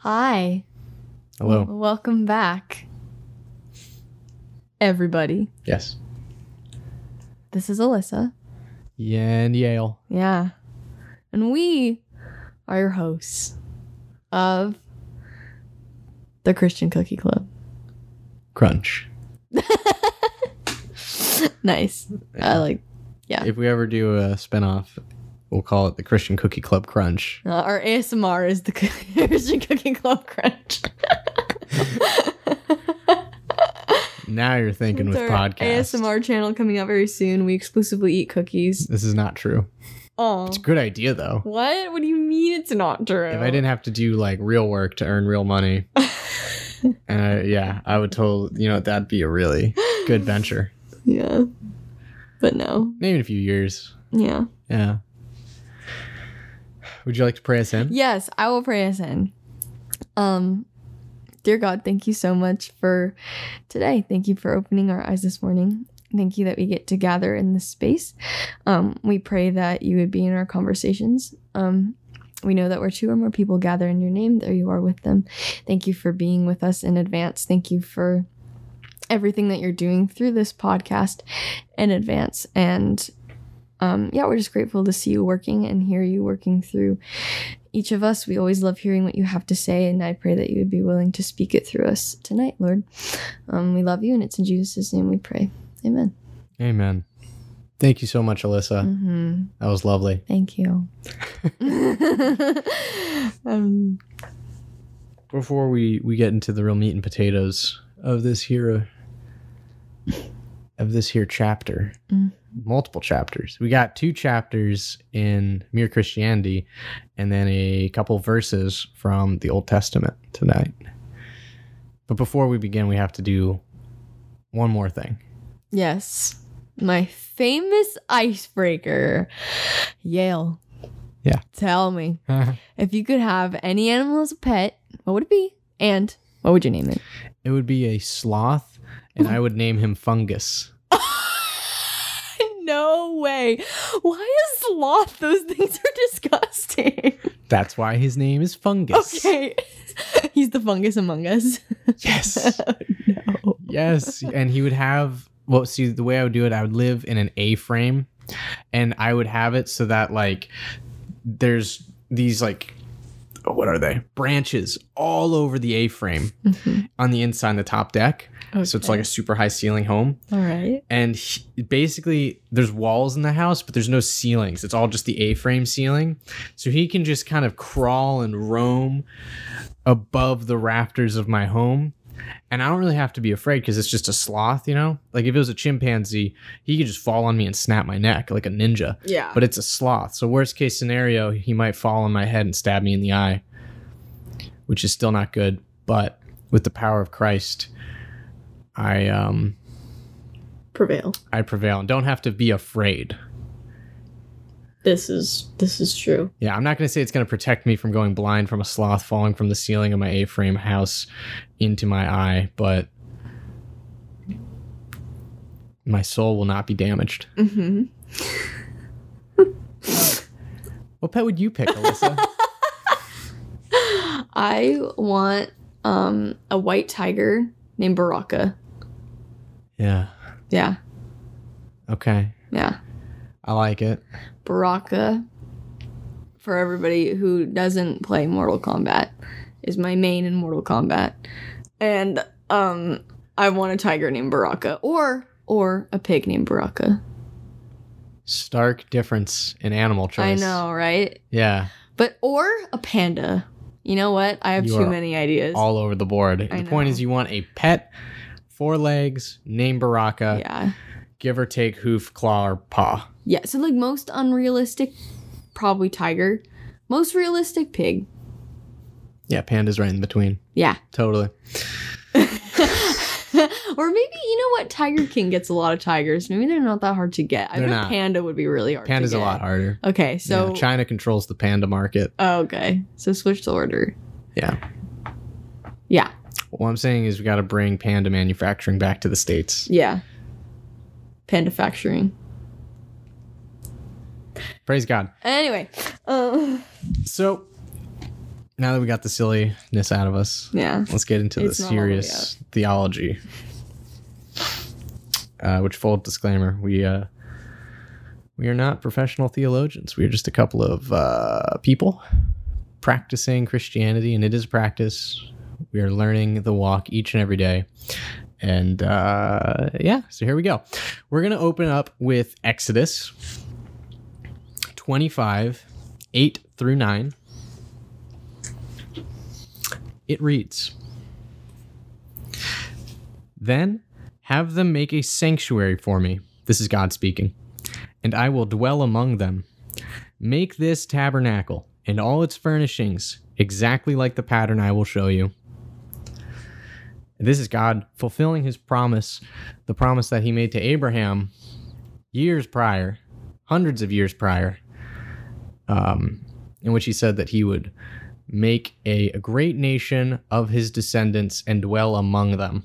Hi. Hello. Welcome back. Everybody. Yes. This is Alyssa. Yeah, And Yale. Yeah. And we are your hosts of the Christian Cookie Club. Crunch. Nice. I like Yeah. If we ever do a spinoff, we'll call it the Christian Cookie Club Crunch. uh, our ASMR is the Christian Cookie Club Crunch. Now you're thinking It's with our podcast. ASMR channel coming out very soon. We exclusively eat cookies. This is not true. Oh. It's a good idea though. What? What do you mean it's not true? If I didn't have to do like real work to earn real money, and I, yeah, I would totally, you know, that'd be a really good venture. Yeah. But no. Maybe in a few years. Yeah. Yeah. Would you like to pray us in? Yes, I will pray us in. Um, dear God, thank you so much for today. Thank you for opening our eyes this morning. Thank you that we get to gather in this space. Um, we pray that you would be in our conversations. Um, we know that where two or more people gather in your name, there you are with them. Thank you for being with us in advance. Thank you for everything that you're doing through this podcast in advance. And um, yeah, we're just grateful to see you working and hear you working through each of us. We always love hearing what you have to say, and I pray that you would be willing to speak it through us tonight, Lord. Um, we love you, and it's in Jesus' name we pray. Amen. Amen. Thank you so much, Alyssa. hmm That was lovely. Thank you. um, before we we get into the real meat and potatoes of this here of this here chapter Mm. Multiple chapters. We got two chapters in mere christianity and then a couple verses from the old testament tonight. But before we begin we have to do one more thing. Yes, my famous icebreaker, Yale. Yeah. Tell me. If you could have any animal as a pet, what would it be, and what would you name it? it would be a sloth and i would name him fungus no way. Why is sloth? Those things are disgusting. that's why his name is fungus Okay. He's the fungus among us. yes no. Yes, and he would have well, see the way I would do it, I would live in an A frame and I would have it so that like there's these like what are they? Branches all over the A frame mm-hmm. on the inside the top deck. So it's like a super high ceiling home. All right. And he, basically there's walls in the house, but there's no ceilings. It's all just the A frame ceiling. So he can just kind of crawl and roam above the rafters of my home. And I don't really have to be afraid because it's just a sloth, you know? Like if it was a chimpanzee, he could just fall on me and snap my neck like a ninja. Yeah. But it's a sloth. So worst case scenario, he might fall on my head and stab me in the eye, which is still not good. But with the power of Christ, I um prevail. I prevail and don't have to be afraid. This is this is true. Yeah, I'm not going to say it's going to protect me from going blind from a sloth falling from the ceiling of my A-frame house into my eye, but my soul will not be damaged. Mm-hmm. What pet would you pick, Alyssa? I want um a white tiger named Baraka. yeah. Yeah. Okay. Yeah. I like it. Baraka for everybody who doesn't play Mortal Kombat is my main in Mortal Kombat. And um I want a tiger named Baraka or or a pig named Baraka. Stark difference in animal choice. I know, right? Yeah. But or a panda. You know what? I have You too many ideas. All over the board. I the point is you want a pet, four legs, named Baraka, yeah. give or take hoof, claw, or paw. Yeah, so like most unrealistic probably tiger. Most realistic pig. Yeah, panda's right in between. Yeah. Totally. or maybe you know what tiger king gets a lot of tigers maybe they're not that hard to get i They're bet not. panda would be really hard Panda's to a lot harder. okay so yeah, China controls the panda market. oh, okay so switch the order Yeah. yeah What I'm saying is we got to bring panda manufacturing back to the states. yeah panda factoring Praise God. anyway uh, So now that we got the silliness out of us, Yeah. let's get into It's the not all the way serious theology. Uh, which full disclaimer, we uh, we are not professional theologians. We are just a couple of uh, people practicing Christianity, and it is practice. We are learning the walk each and every day. And uh, yeah, so here we go. We're going to open up with Exodus 25, 8 through 9. It reads Then have them make a sanctuary for me. This is God speaking. And I will dwell among them. Make this tabernacle and all its furnishings exactly like the pattern I will show you. This is God fulfilling his promise, the promise that he made to Abraham years prior, hundreds of years prior, um, in which he said that he would make a, a great nation of his descendants and dwell among them.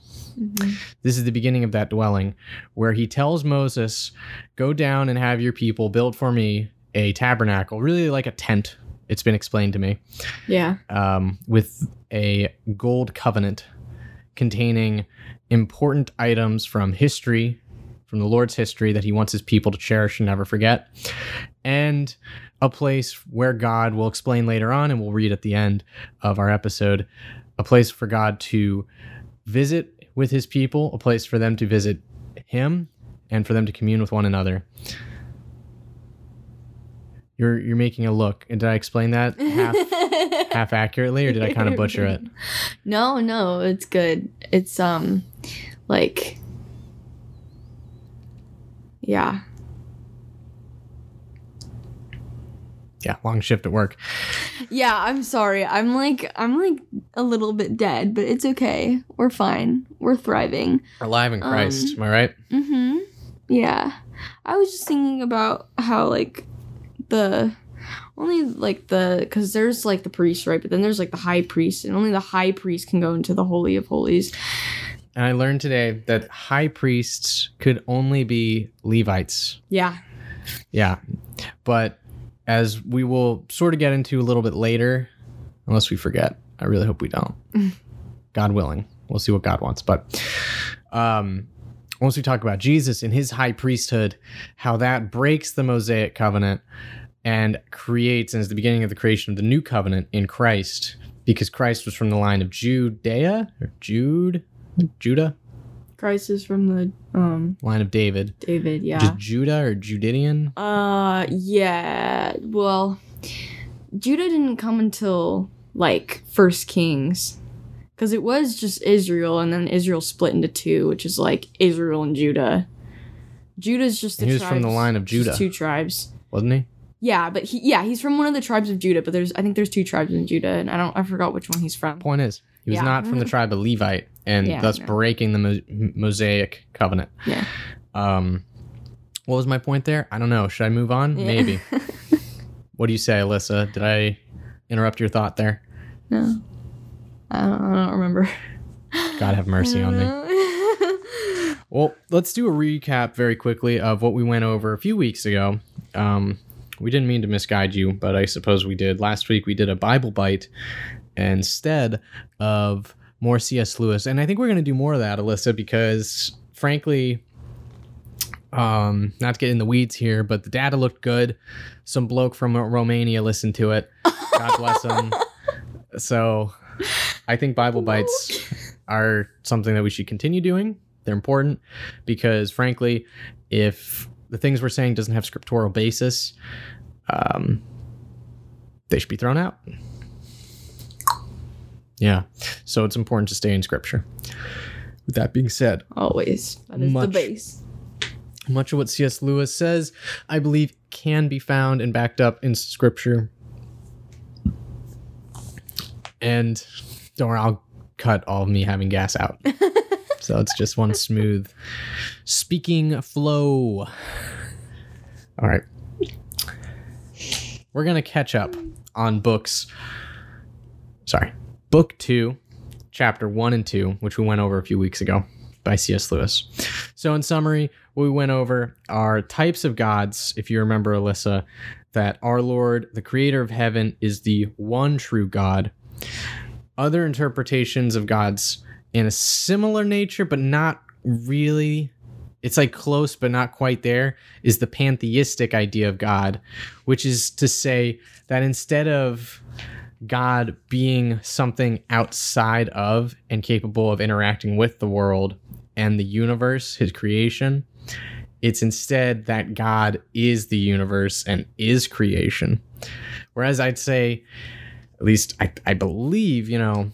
This is the beginning of that dwelling, where he tells Moses, Go down and have your people build for me a tabernacle, really like a tent. It's been explained to me, Yeah. um, with a gold covenant containing important items from history, from the Lord's history that he wants his people to cherish and never forget, and a place where God will explain later on, and we'll read at the end of our episode, a place for God to visit with his people, a place for them to visit him, and for them to commune with one another. You're you're making a look, and did I explain that half half accurately, or did I kind of butcher it? No, no, it's good. It's um like yeah. Yeah, long shift at work. Yeah, I'm sorry. I'm like I'm like a little bit dead, but it's okay. We're fine. We're thriving. Alive in Christ, am I right? Mm-hmm. Yeah. I was just thinking about how like the only like the cuz there's like the priest, right? But then there's like the high priest and only the high priest can go into the holy of holies. And I learned today that high priests could only be Levites. Yeah. Yeah. But as we will sort of get into a little bit later, unless we forget, I really hope we don't. God willing. We'll see what God wants. But um, once we talk about Jesus and his high priesthood, how that breaks the Mosaic covenant and creates, and is the beginning of the creation of the new covenant in Christ, because Christ was from the line of Judea or Jude, Judah, Christ is from the um line of David. David, yeah. Just Judah or Judidian? Uh, yeah. Well, Judah didn't come until like First Kings, because it was just Israel, and then Israel split into two, which is like Israel and Judah. Judah's just the he was from the line of Judah. two tribes. Wasn't he? Yeah, but he yeah he's from one of the tribes of Judah, but there's I think there's two tribes in Judah, and I don't I forgot which one he's from. Point is, he was Yeah. not from the tribe of Levite, and Yeah, thus no. breaking the Mo- Mosaic covenant. Yeah. Um, what was my point there? I don't know. Should I move on? Yeah. Maybe. what do you say, Alyssa? Did I interrupt your thought there? No, I don't, I don't remember. God have mercy on me. me. Well, let's do a recap very quickly of what we went over a few weeks ago. Um, we didn't mean to misguide you, but I suppose we did. Last week we did a Bible bite instead of more C.S. Lewis, and I think we're going to do more of that, Alyssa, because frankly, um, not to get in the weeds here, but the data looked good. Some bloke from Romania listened to it. God bless him. So, I think Bible bites are something that we should continue doing. They're important because, frankly, if the things we're saying doesn't have scriptural basis, um, they should be thrown out. Yeah, so it's important to stay in scripture. With that being said, Always. That is Much. the base. much of what C.S. Lewis says, I believe, can be found and backed up in scripture. And don't worry, I'll cut all of me having gas out. so it's just one smooth speaking flow. All right. We're going to catch up on books. Sorry. Book two, chapter one and two, which we went over a few weeks ago by C.S. Lewis. So, in summary, what we went over are types of gods, if you remember, Alyssa, that our Lord, the creator of heaven, is the one true God, Other interpretations of gods in a similar nature, but not really. It's like close, but not quite there, is the pantheistic idea of God, which is to say that instead of God being something outside of and capable of interacting with the world and the universe, his creation, it's instead that God is the universe and is creation. Whereas I'd say, at least I, I believe, you know,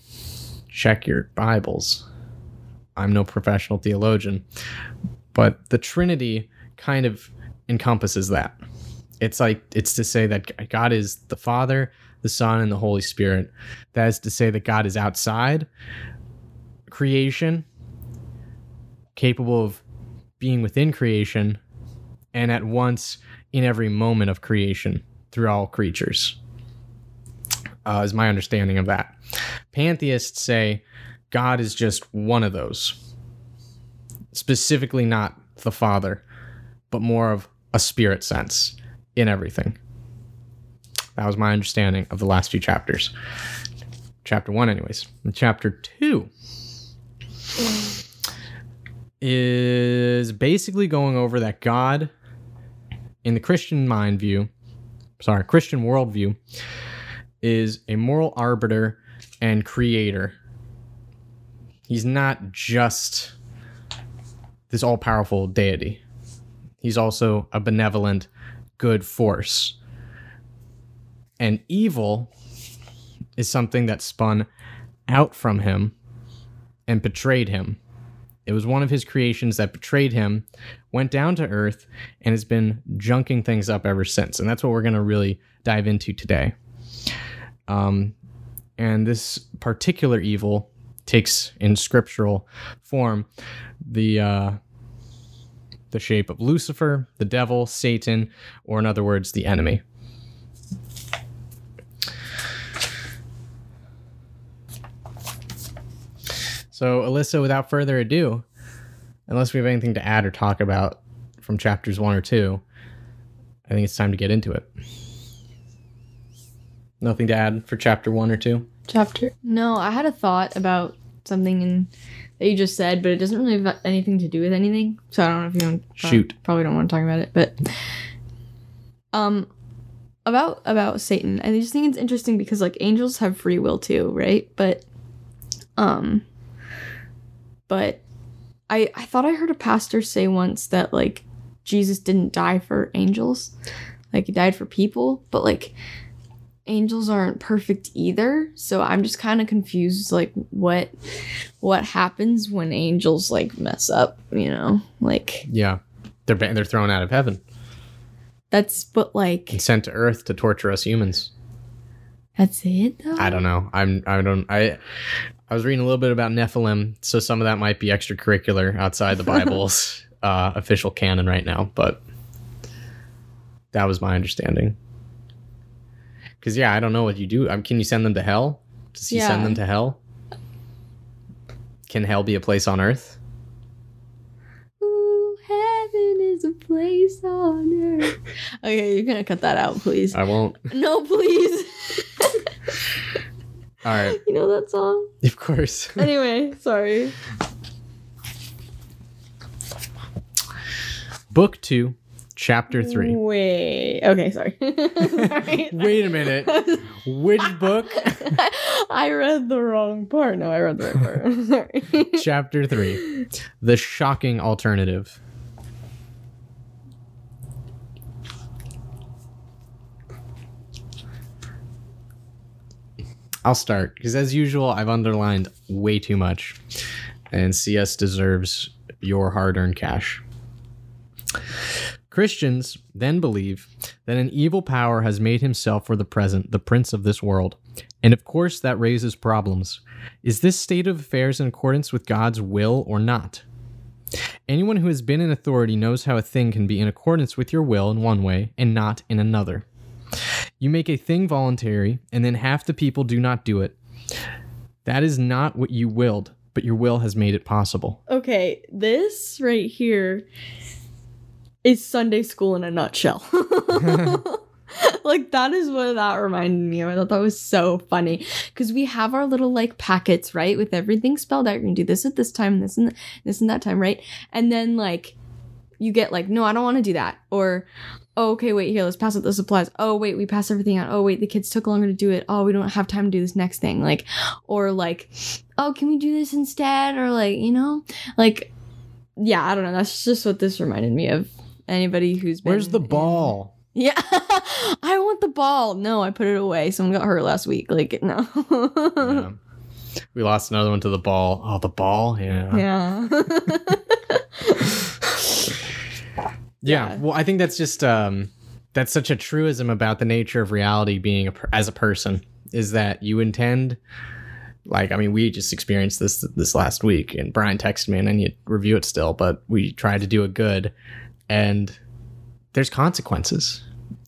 check your Bibles. I'm no professional theologian, but the Trinity kind of encompasses that. It's like, it's to say that God is the Father, the Son, and the Holy Spirit. That is to say that God is outside creation, capable of being within creation, and at once in every moment of creation through all creatures. Uh, is my understanding of that. Pantheists say God is just one of those, specifically not the Father, but more of a spirit sense in everything. That was my understanding of the last few chapters. Chapter one, anyways. And chapter two is basically going over that God, in the Christian mind view, sorry, Christian worldview, is a moral arbiter and creator. He's not just this all powerful deity, he's also a benevolent, good force. And evil is something that spun out from him and betrayed him. It was one of his creations that betrayed him, went down to earth, and has been junking things up ever since. And that's what we're going to really dive into today. Um, and this particular evil takes in scriptural form the uh, the shape of Lucifer, the devil, Satan, or in other words, the enemy. So, Alyssa, without further ado, unless we have anything to add or talk about from chapters one or two, I think it's time to get into it. Nothing to add for chapter one or two? Chapter. No, I had a thought about something in, that you just said, but it doesn't really have anything to do with anything. So I don't know if you don't Shoot. Probably don't want to talk about it, but um, about about Satan. I just think it's interesting because like angels have free will too, right? But um, but I I thought I heard a pastor say once that like Jesus didn't die for angels, like he died for people, but like angels aren't perfect either. So i'm just kind of confused like what what happens when angels like mess up you know? Like Yeah, they're they're thrown out of heaven. That's but like and sent to Earth to torture us humans. that's it though? I don't know. I'm I don't I I was reading a little bit about Nephilim, so some of that might be extracurricular outside the Bible's uh, official canon right now, but that was my understanding. Because yeah, I don't know what you do. Um, can you send them to hell? Does he send them to hell? Can hell be a place on Earth? Ooh, heaven is a place on earth okay you're gonna cut that out please I won't. no please All right, you know that song of course. anyway sorry Book two, chapter three. wait okay sorry Sorry. Wait a minute. Which book? I read the wrong part. No, I read the right part. Sorry. Chapter 3 The Shocking Alternative. I'll start because, as usual, I've underlined way too much, and CS deserves your hard earned cash. Christians then believe that an evil power has made himself for the present the prince of this world. And of course, that raises problems. Is this state of affairs in accordance with God's will or not? Anyone who has been in authority knows how a thing can be in accordance with your will in one way and not in another. You make a thing voluntary, and then half the people do not do it. That is not what you willed, but your will has made it possible. okay, this right here is Sunday school in a nutshell. like that is what that reminded me of. I thought that was so funny because we have our little like packets, right, with everything spelled out. You're gonna do this at this time, this and th- this and that time, right? And then like you get like, no, I don't want to do that, or oh, okay, wait, here, let's pass out the supplies. Oh, wait, we passed everything out. Oh, wait, the kids took longer to do it. Oh, we don't have time to do this next thing. Like, or like, oh, can we do this instead? Or like, you know, like, yeah, I don't know. That's just what this reminded me of. Anybody who's been Where's the in- ball? yeah, I want the ball. No, I put it away. Someone got hurt last week. Like, no. Yeah. We lost another one to the ball. Oh, the ball. Yeah. yeah. Yeah. Yeah. Well, I think that's just um that's such a truism about the nature of reality being a, as a person is that you intend like I mean we just experienced this this last week and Brian texted me and I need to review it still but we tried to do it good and there's consequences.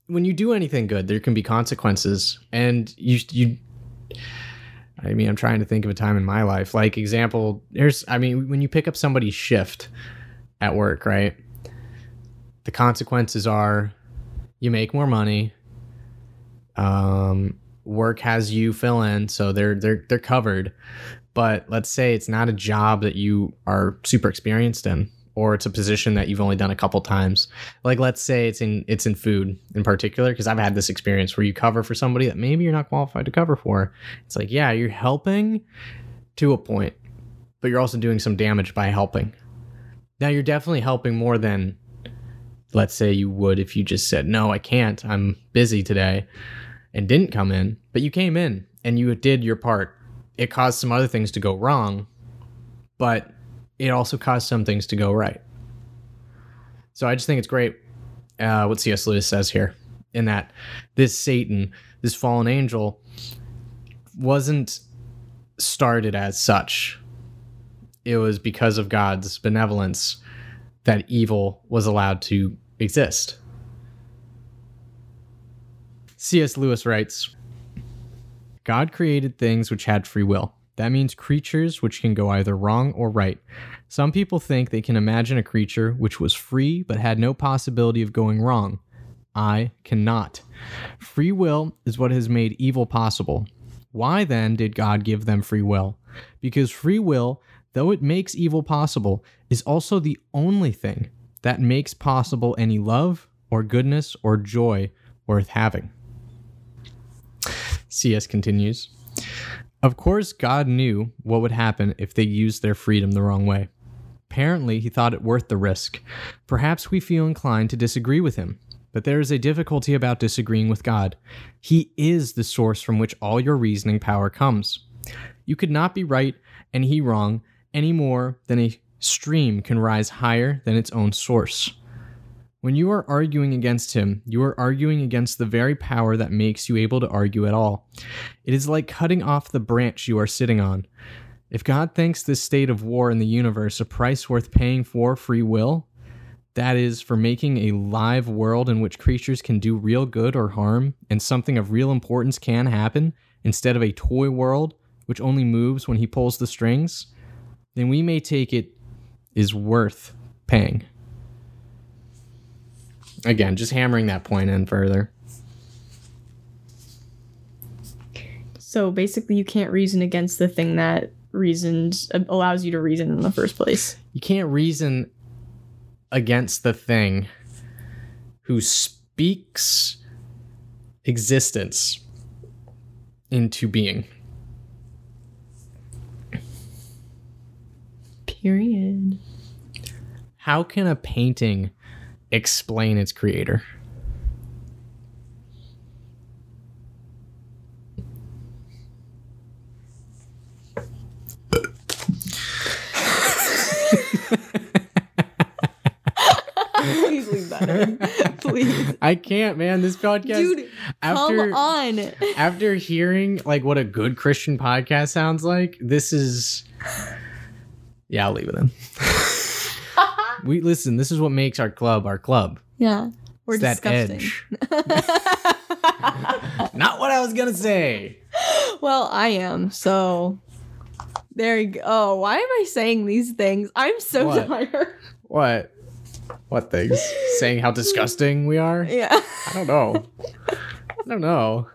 When you do anything good there can be consequences and you you I mean I'm trying to think of a time in my life like example there's I mean when you pick up somebody's shift at work, right? The consequences are you make more money um work has you fill in so they're they're they're covered. But let's say it's not a job that you are super experienced in or it's a position that you've only done a couple times. Like let's say it's in it's in food in particular because i've had this experience where you cover for somebody that maybe you're not qualified to cover for. It's like yeah you're helping to a point but you're also doing some damage by helping. Now you're definitely helping more than let's say you would if you just said no i can't. I'm busy today and didn't come in but you came in and you did your part. It caused some other things to go wrong but it also caused some things to go right. So i just think it's great uh, what cs lewis says here in that this satan this fallen angel wasn't started as such. It was because of god's benevolence that evil was allowed to exist. C.S. Lewis writes God created things which had free will. That means creatures which can go either wrong or right. Some people think they can imagine a creature which was free but had no possibility of going wrong. I cannot. Free will is what has made evil possible. Why then did God give them free will? Because free will, though it makes evil possible, is also the only thing that makes possible any love or goodness or joy worth having. CS continues Of course, God knew what would happen if they used their freedom the wrong way. Apparently, he thought it worth the risk. Perhaps we feel inclined to disagree with him, but there is a difficulty about disagreeing with God. He is the source from which all your reasoning power comes. You could not be right and he wrong any more than a stream can rise higher than its own source. When you are arguing against him, you are arguing against the very power that makes you able to argue at all. It is like cutting off the branch you are sitting on. If God thinks this state of war in the universe a price worth paying for free will, that is, for making a live world in which creatures can do real good or harm, and something of real importance can happen, instead of a toy world which only moves when he pulls the strings, then we may take it is worth paying. Again, just hammering that point in further. so basically, you can't reason against the thing that reasons allows you to reason in the first place. You can't reason against the thing who speaks existence into being. Period. How can a painting explain its creator? Please leave that in. Please. I can't, man. This podcast Dude, after come on. after hearing like what a good Christian podcast sounds like, this is Yeah, I'll leave it in. we listen, this is what makes our club our club. Yeah. We're It's disgusting. Not what I was gonna say. well, I am, so there you go. Oh, why am I saying these things? I'm so What? tired. What? What things? Saying how disgusting we are? Yeah. I don't know. I don't know.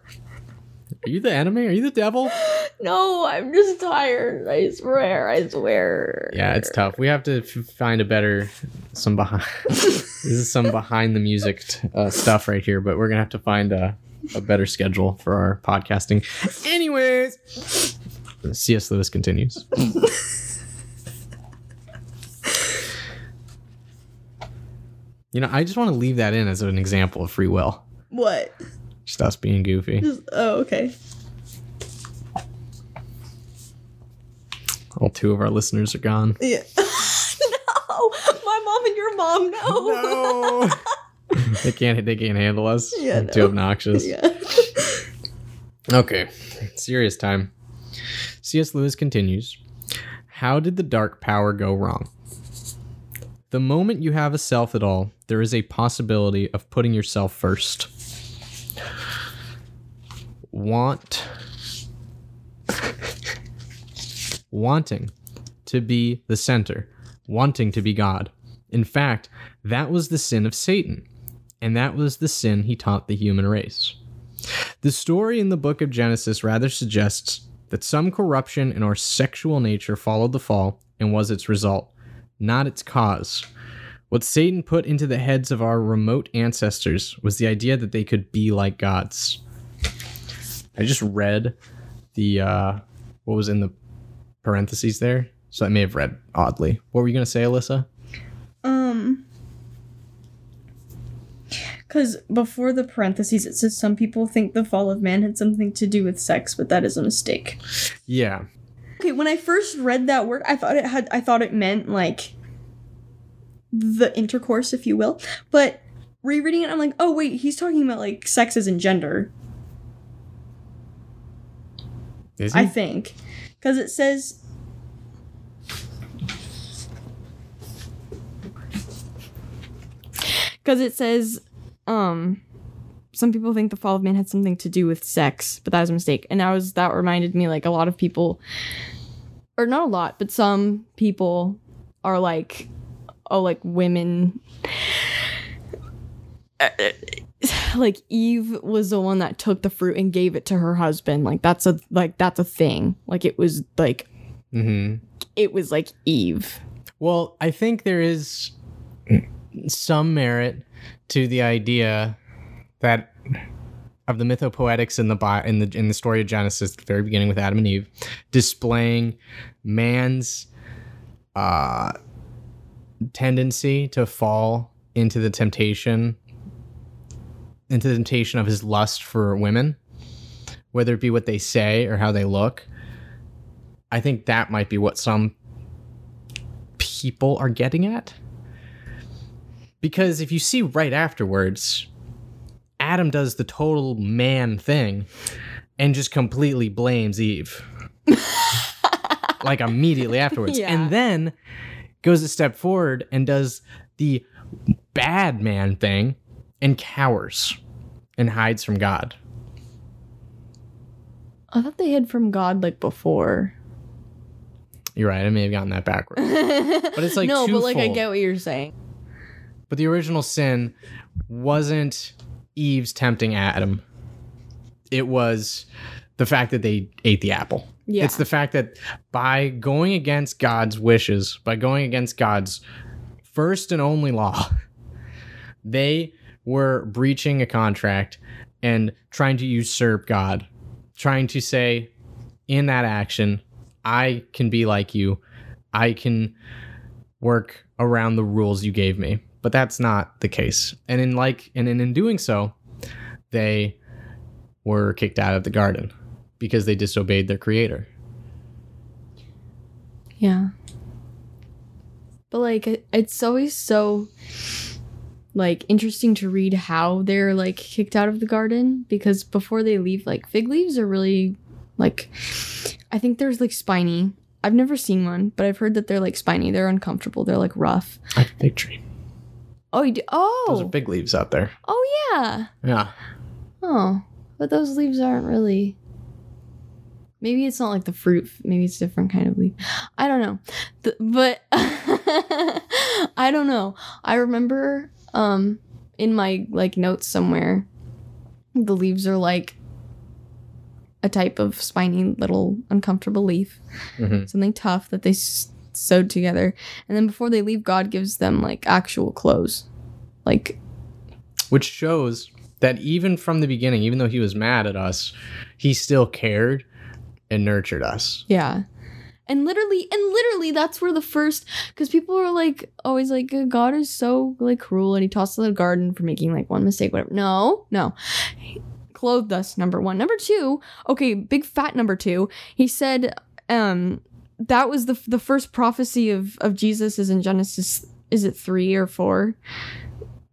Are you the enemy? Are you the devil? No, I'm just tired. I swear. I swear. Yeah, it's tough. We have to f- find a better some behind. this is some behind the music t- uh, stuff right here, but we're gonna have to find a, a better schedule for our podcasting. Anyways, C.S. Lewis continues. you know, I just want to leave that in as an example of free will. What? Just us being goofy. Just, oh, okay. All two of our listeners are gone. Yeah. no, my mom and your mom. No. No. they can't. They can't handle us. Yeah, Too obnoxious. Yeah. Okay, serious time. C.S. Lewis continues How did the dark power go wrong? The moment you have a self at all, there is a possibility of putting yourself first. Want. wanting to be the center, wanting to be God. In fact, that was the sin of Satan, and that was the sin he taught the human race. The story in the book of Genesis rather suggests that some corruption in our sexual nature followed the fall and was its result, not its cause. What Satan put into the heads of our remote ancestors was the idea that they could be like gods. I just read the uh what was in the parentheses there, so I may have read oddly. What were you gonna say, Alyssa? Um. Because before the parentheses, it says some people think the fall of man had something to do with sex, but that is a mistake. Yeah. Okay, when I first read that word, I thought it had, I thought it meant like the intercourse, if you will. But rereading it, I'm like, oh wait, he's talking about like sexes and gender. Is he? I think, because it says. Because it says, um, some people think the fall of man had something to do with sex, but that was a mistake. And that was that reminded me like a lot of people, or not a lot, but some people are like, oh, like women. like Eve was the one that took the fruit and gave it to her husband. Like that's a like that's a thing. Like it was like mm-hmm. it was like Eve. Well, I think there is some merit to the idea that of the mythopoetics in the Bi- in the in the story of Genesis, the very beginning with Adam and Eve, displaying man's uh, tendency to fall into the temptation, into the temptation of his lust for women, whether it be what they say or how they look. I think that might be what some people are getting at. Because if you see right afterwards, Adam does the total man thing and just completely blames Eve. like immediately afterwards. Yeah. And then goes a step forward and does the bad man thing and cowers and hides from God. I thought they hid from God like before. You're right, I may have gotten that backwards. But it's like no, but like I get what you're saying. But the original sin wasn't Eve's tempting Adam. It was the fact that they ate the apple. Yeah. It's the fact that by going against God's wishes, by going against God's first and only law, they were breaching a contract and trying to usurp God, trying to say, in that action, I can be like you. I can work around the rules you gave me. But that's not the case. And in like and in, in doing so, they were kicked out of the garden because they disobeyed their creator. Yeah. But like it's always so like interesting to read how they're like kicked out of the garden because before they leave like fig leaves are really like I think there's like spiny. I've never seen one, but I've heard that they're like spiny. They're uncomfortable. They're like rough. A fig tree. Oh, you do? Oh, those are big leaves out there. Oh yeah. Yeah. Oh. But those leaves aren't really Maybe it's not like the fruit. Maybe it's a different kind of leaf. I don't know. The, but I don't know. I remember um in my like notes somewhere the leaves are like a type of spiny little uncomfortable leaf. Mhm. Something tough that they s- sewed together. And then before they leave God gives them like actual clothes. Like Which shows that even from the beginning, even though he was mad at us, he still cared and nurtured us. Yeah. And literally, and literally, that's where the first, because people are like, always like, "Uh, God is so like cruel and he tossed us in the garden for making like one mistake, whatever. No, no. He clothed us, number one. Number two, okay, big fat number two, he said, um, that was the the first prophecy of of Jesus is in Genesis, is it three or four?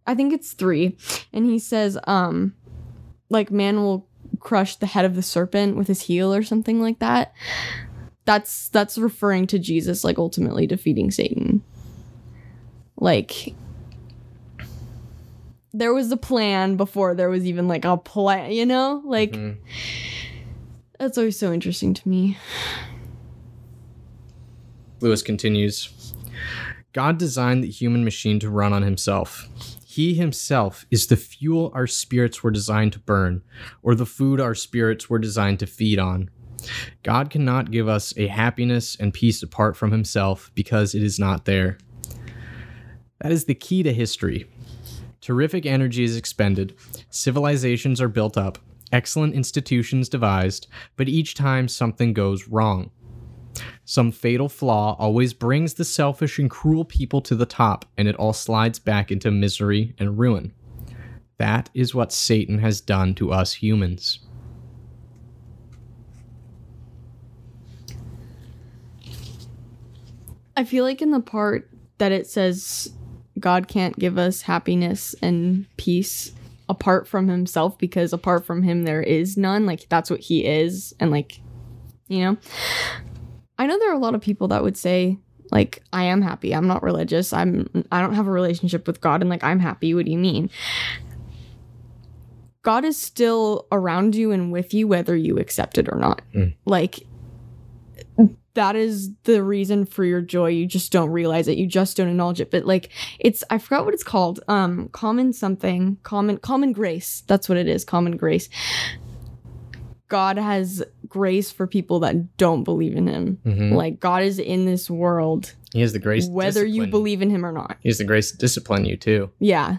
I think it's three. And he says, um, like man will crush the head of the serpent with his heel or something like that that's that's referring to Jesus like ultimately defeating Satan. Like there was a plan before there was even like a plan, you know? Like Mhm. that's always so interesting to me. Lewis continues God designed the human machine to run on himself. He himself is the fuel our spirits were designed to burn, or the food our spirits were designed to feed on. God cannot give us a happiness and peace apart from himself because it is not there. That is the key to history. Terrific energy is expended, civilizations are built up, excellent institutions devised, but each time something goes wrong. Some fatal flaw always brings the selfish and cruel people to the top, and it all slides back into misery and ruin. That is what Satan has done to us humans. I feel like in the part that it says God can't give us happiness and peace apart from himself because apart from him there is none, like that's what he is and like you know. I know there are a lot of people that would say like I am happy. I'm not religious. I'm I don't have a relationship with God and like I'm happy. What do you mean? God is still around you and with you whether you accept it or not. Mm. Like that is the reason for your joy. You just don't realize it. You just don't acknowledge it. But like it's I forgot what it's called. Um common something. Common common grace. That's what it is. Common grace. God has grace for people that don't believe in him. Mhm. Like God is in this world He has the grace, whether you believe in him or not. He has the grace to discipline you too, Yeah.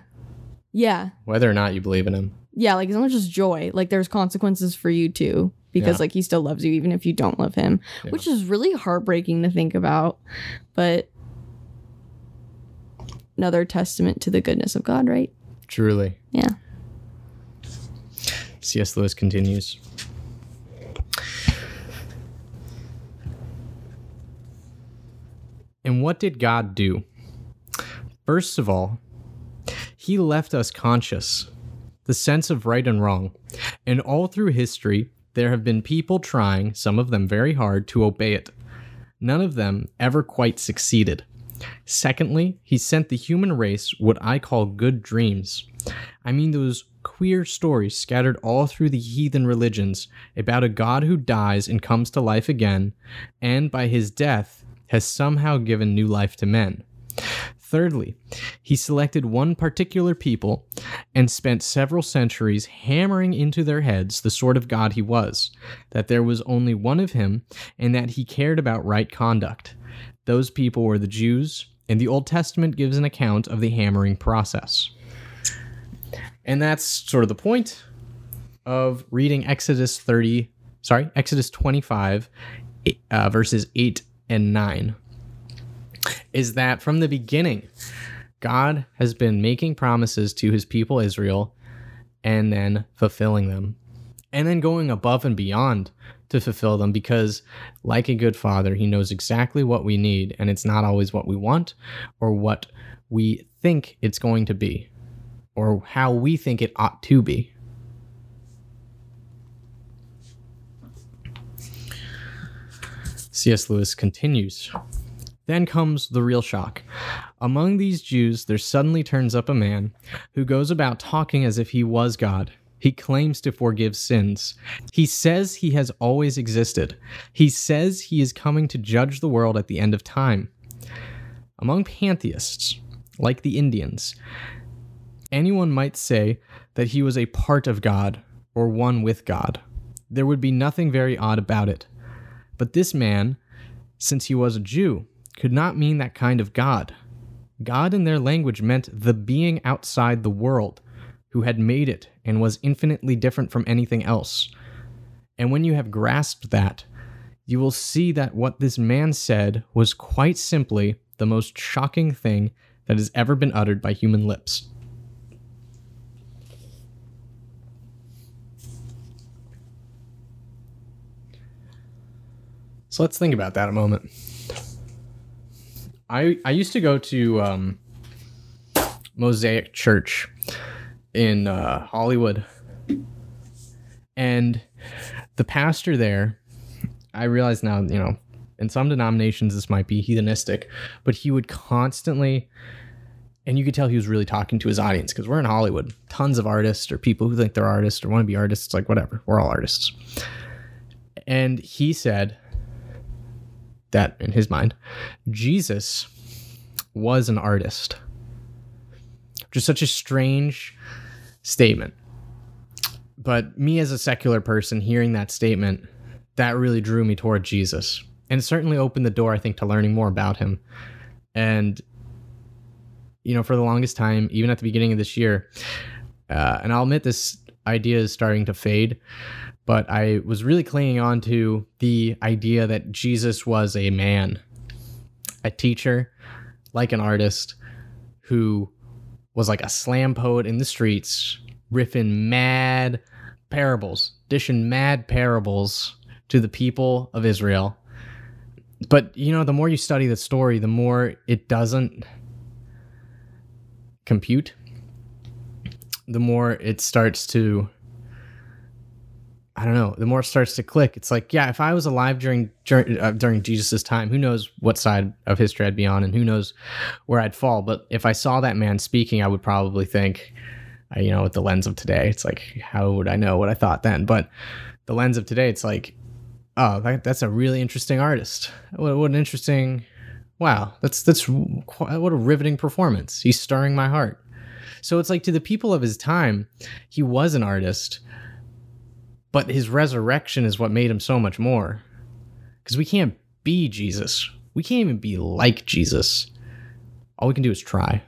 Yeah. whether or not you believe in him. Yeah, like it's not just joy. Like there's consequences for you too. Because Yeah. like he still loves you even if you don't love him. Yeah. Which is really heartbreaking to think about. But another testament to the goodness of God, right? Truly. Yeah. C.S. Lewis continues. And what did God do? First of all, He left us conscious, the sense of right and wrong. And all through history, there have been people trying, some of them very hard, to obey it. None of them ever quite succeeded. Secondly, he sent the human race what I call good dreams. I mean those queer stories scattered all through the heathen religions about a God who dies and comes to life again, and by his death has somehow given new life to men. Thirdly, he selected one particular people and spent several centuries hammering into their heads the sort of God he was, that there was only one of him, and that he cared about right conduct. Those people were the Jews, and the Old Testament gives an account of the hammering process. And that's sort of the point of reading Exodus 30, sorry, Exodus 25, uh, verses 8 and 9. Is that from the beginning, God has been making promises to his people Israel and then fulfilling them, and then going above and beyond to fulfill them because, like a good father, he knows exactly what we need, and it's not always what we want or what we think it's going to be or how we think it ought to be. C.S. Lewis continues. Then comes the real shock. Among these Jews, there suddenly turns up a man who goes about talking as if he was God. He claims to forgive sins. He says he has always existed. He says he is coming to judge the world at the end of time. Among pantheists, like the Indians, anyone might say that he was a part of God or one with God. There would be nothing very odd about it. But this man, since he was a Jew, could not mean that kind of God. God in their language meant the being outside the world, who had made it and was infinitely different from anything else. And when you have grasped that, you will see that what this man said was quite simply the most shocking thing that has ever been uttered by human lips. So let's think about that a moment. I I used to go to um, Mosaic Church in uh, Hollywood, and the pastor there, I realize now, you know, in some denominations this might be heathenistic, but he would constantly, and you could tell he was really talking to his audience because we're in Hollywood, tons of artists or people who think they're artists or want to be artists, like whatever, we're all artists. And he said that in his mind, Jesus was an artist. Which is such a strange statement. But me as a secular person hearing that statement, that really drew me toward Jesus. And certainly opened the door, I think, to learning more about him. And, you know, for the longest time, even at the beginning of this year, uh, and I'll admit this idea is starting to fade, but I was really clinging on to the idea that Jesus was a man, a teacher, like an artist, who was like a slam poet in the streets, riffing mad parables, dishing mad parables to the people of Israel. But, you know, the more you study the story, the more it doesn't compute, the more it starts to I don't know. The more it starts to click, it's like, yeah, if I was alive during during, uh, during Jesus's time, who knows what side of history I'd be on, and who knows where I'd fall. But if I saw that man speaking, I would probably think, uh, you know, with the lens of today, it's like, how would I know what I thought then? But the lens of today, it's like, oh, that, that's a really interesting artist. What, what an interesting, wow, that's that's what a riveting performance. He's stirring my heart. So it's like to the people of his time, he was an artist but his resurrection is what made him so much more. Because we can't be Jesus. We can't even be like Jesus. All we can do is try.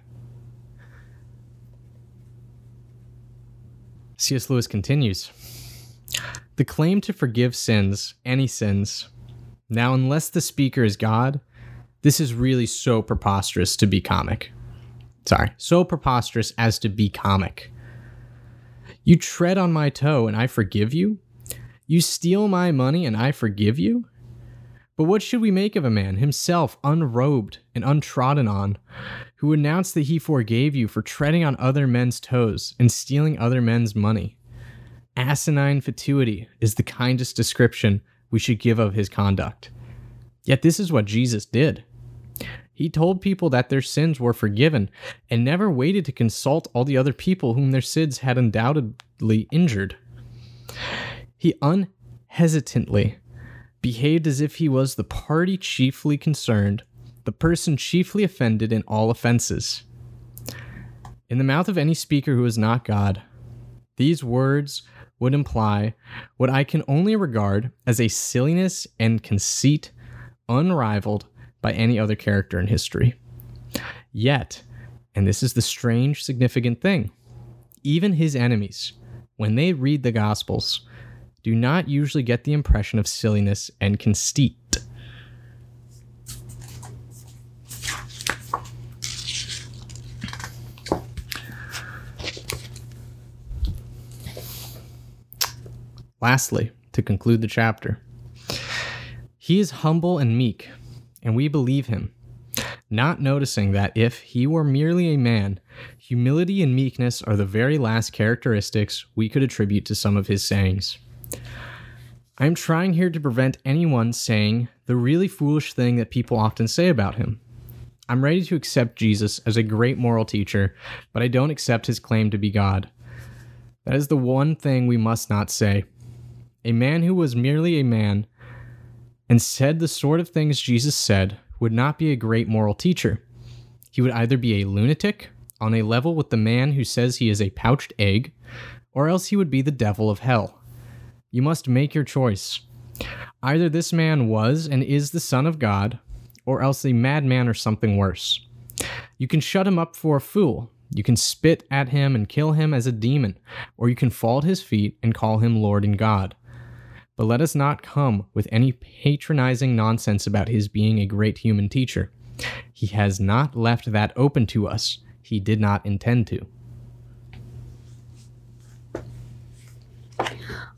C.S. Lewis continues The claim to forgive sins, any sins, now, unless the speaker is God, this is really so preposterous to be comic. Sorry, so preposterous as to be comic. You tread on my toe and I forgive you? You steal my money and I forgive you? But what should we make of a man, himself unrobed and untrodden on, who announced that he forgave you for treading on other men's toes and stealing other men's money? Asinine fatuity is the kindest description we should give of his conduct. Yet this is what Jesus did. He told people that their sins were forgiven and never waited to consult all the other people whom their sins had undoubtedly injured. He unhesitantly behaved as if he was the party chiefly concerned, the person chiefly offended in all offenses. In the mouth of any speaker who is not God, these words would imply what I can only regard as a silliness and conceit unrivaled by any other character in history. Yet, and this is the strange, significant thing, even his enemies, when they read the Gospels, do not usually get the impression of silliness and conceit. Lastly, to conclude the chapter, he is humble and meek, and we believe him, not noticing that if he were merely a man, humility and meekness are the very last characteristics we could attribute to some of his sayings. I am trying here to prevent anyone saying the really foolish thing that people often say about him. I'm ready to accept Jesus as a great moral teacher, but I don't accept his claim to be God. That is the one thing we must not say. A man who was merely a man and said the sort of things Jesus said would not be a great moral teacher. He would either be a lunatic on a level with the man who says he is a pouched egg, or else he would be the devil of hell. You must make your choice. Either this man was and is the Son of God, or else a madman or something worse. You can shut him up for a fool. You can spit at him and kill him as a demon, or you can fall at his feet and call him Lord and God. But let us not come with any patronizing nonsense about his being a great human teacher. He has not left that open to us. He did not intend to.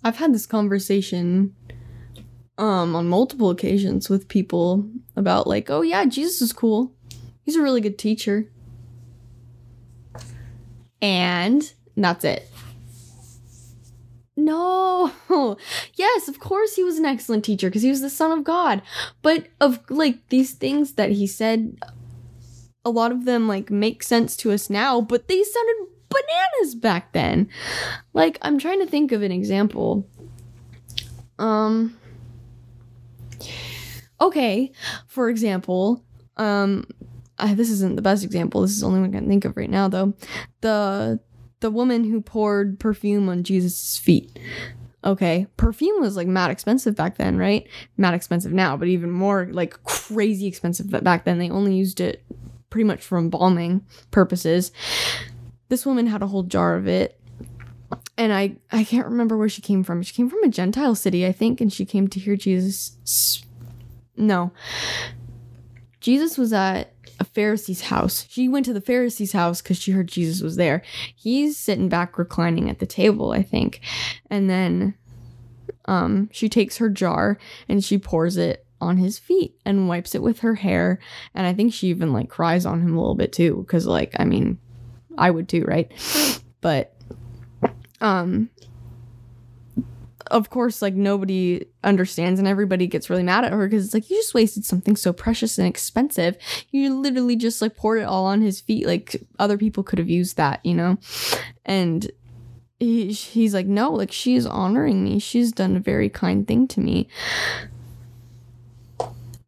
I've had this conversation um on multiple occasions with people about like, oh yeah, Jesus is cool. He's a really good teacher. And that's it. No. Yes, of course he was an excellent teacher because he was the son of God. But of like these things that he said a lot of them like make sense to us now, but they sounded bananas back then. Like I'm trying to think of an example. Um Okay, for example, um I, this isn't the best example. This is the only one I can think of right now though. The the woman who poured perfume on Jesus' feet. Okay, perfume was like mad expensive back then, right? Mad expensive now, but even more like crazy expensive back then. They only used it pretty much for embalming purposes. This woman had a whole jar of it. And I I can't remember where she came from. She came from a Gentile city, I think, and she came to hear Jesus. No. Jesus was at a Pharisee's house. She went to the Pharisee's house because she heard Jesus was there. He's sitting back reclining at the table, I think. And then um she takes her jar and she pours it on his feet and wipes it with her hair. And I think she even like cries on him a little bit too. Cause like, I mean, I would too, right? But um of course, like nobody understands and everybody gets really mad at her because it's like you just wasted something so precious and expensive. You literally just like poured it all on his feet. Like other people could have used that, you know? And he, he's like, no, like she is honoring me. She's done a very kind thing to me.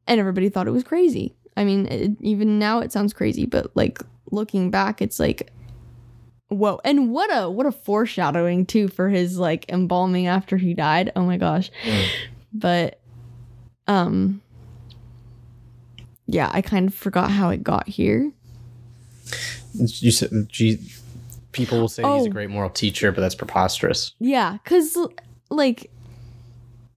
And everybody thought it was crazy. I mean, it, even now it sounds crazy, but like looking back, it's like, whoa and what a what a foreshadowing too for his like embalming after he died oh my gosh but um yeah i kind of forgot how it got here You said people will say he's a Oh. great moral teacher, but that's preposterous. yeah because like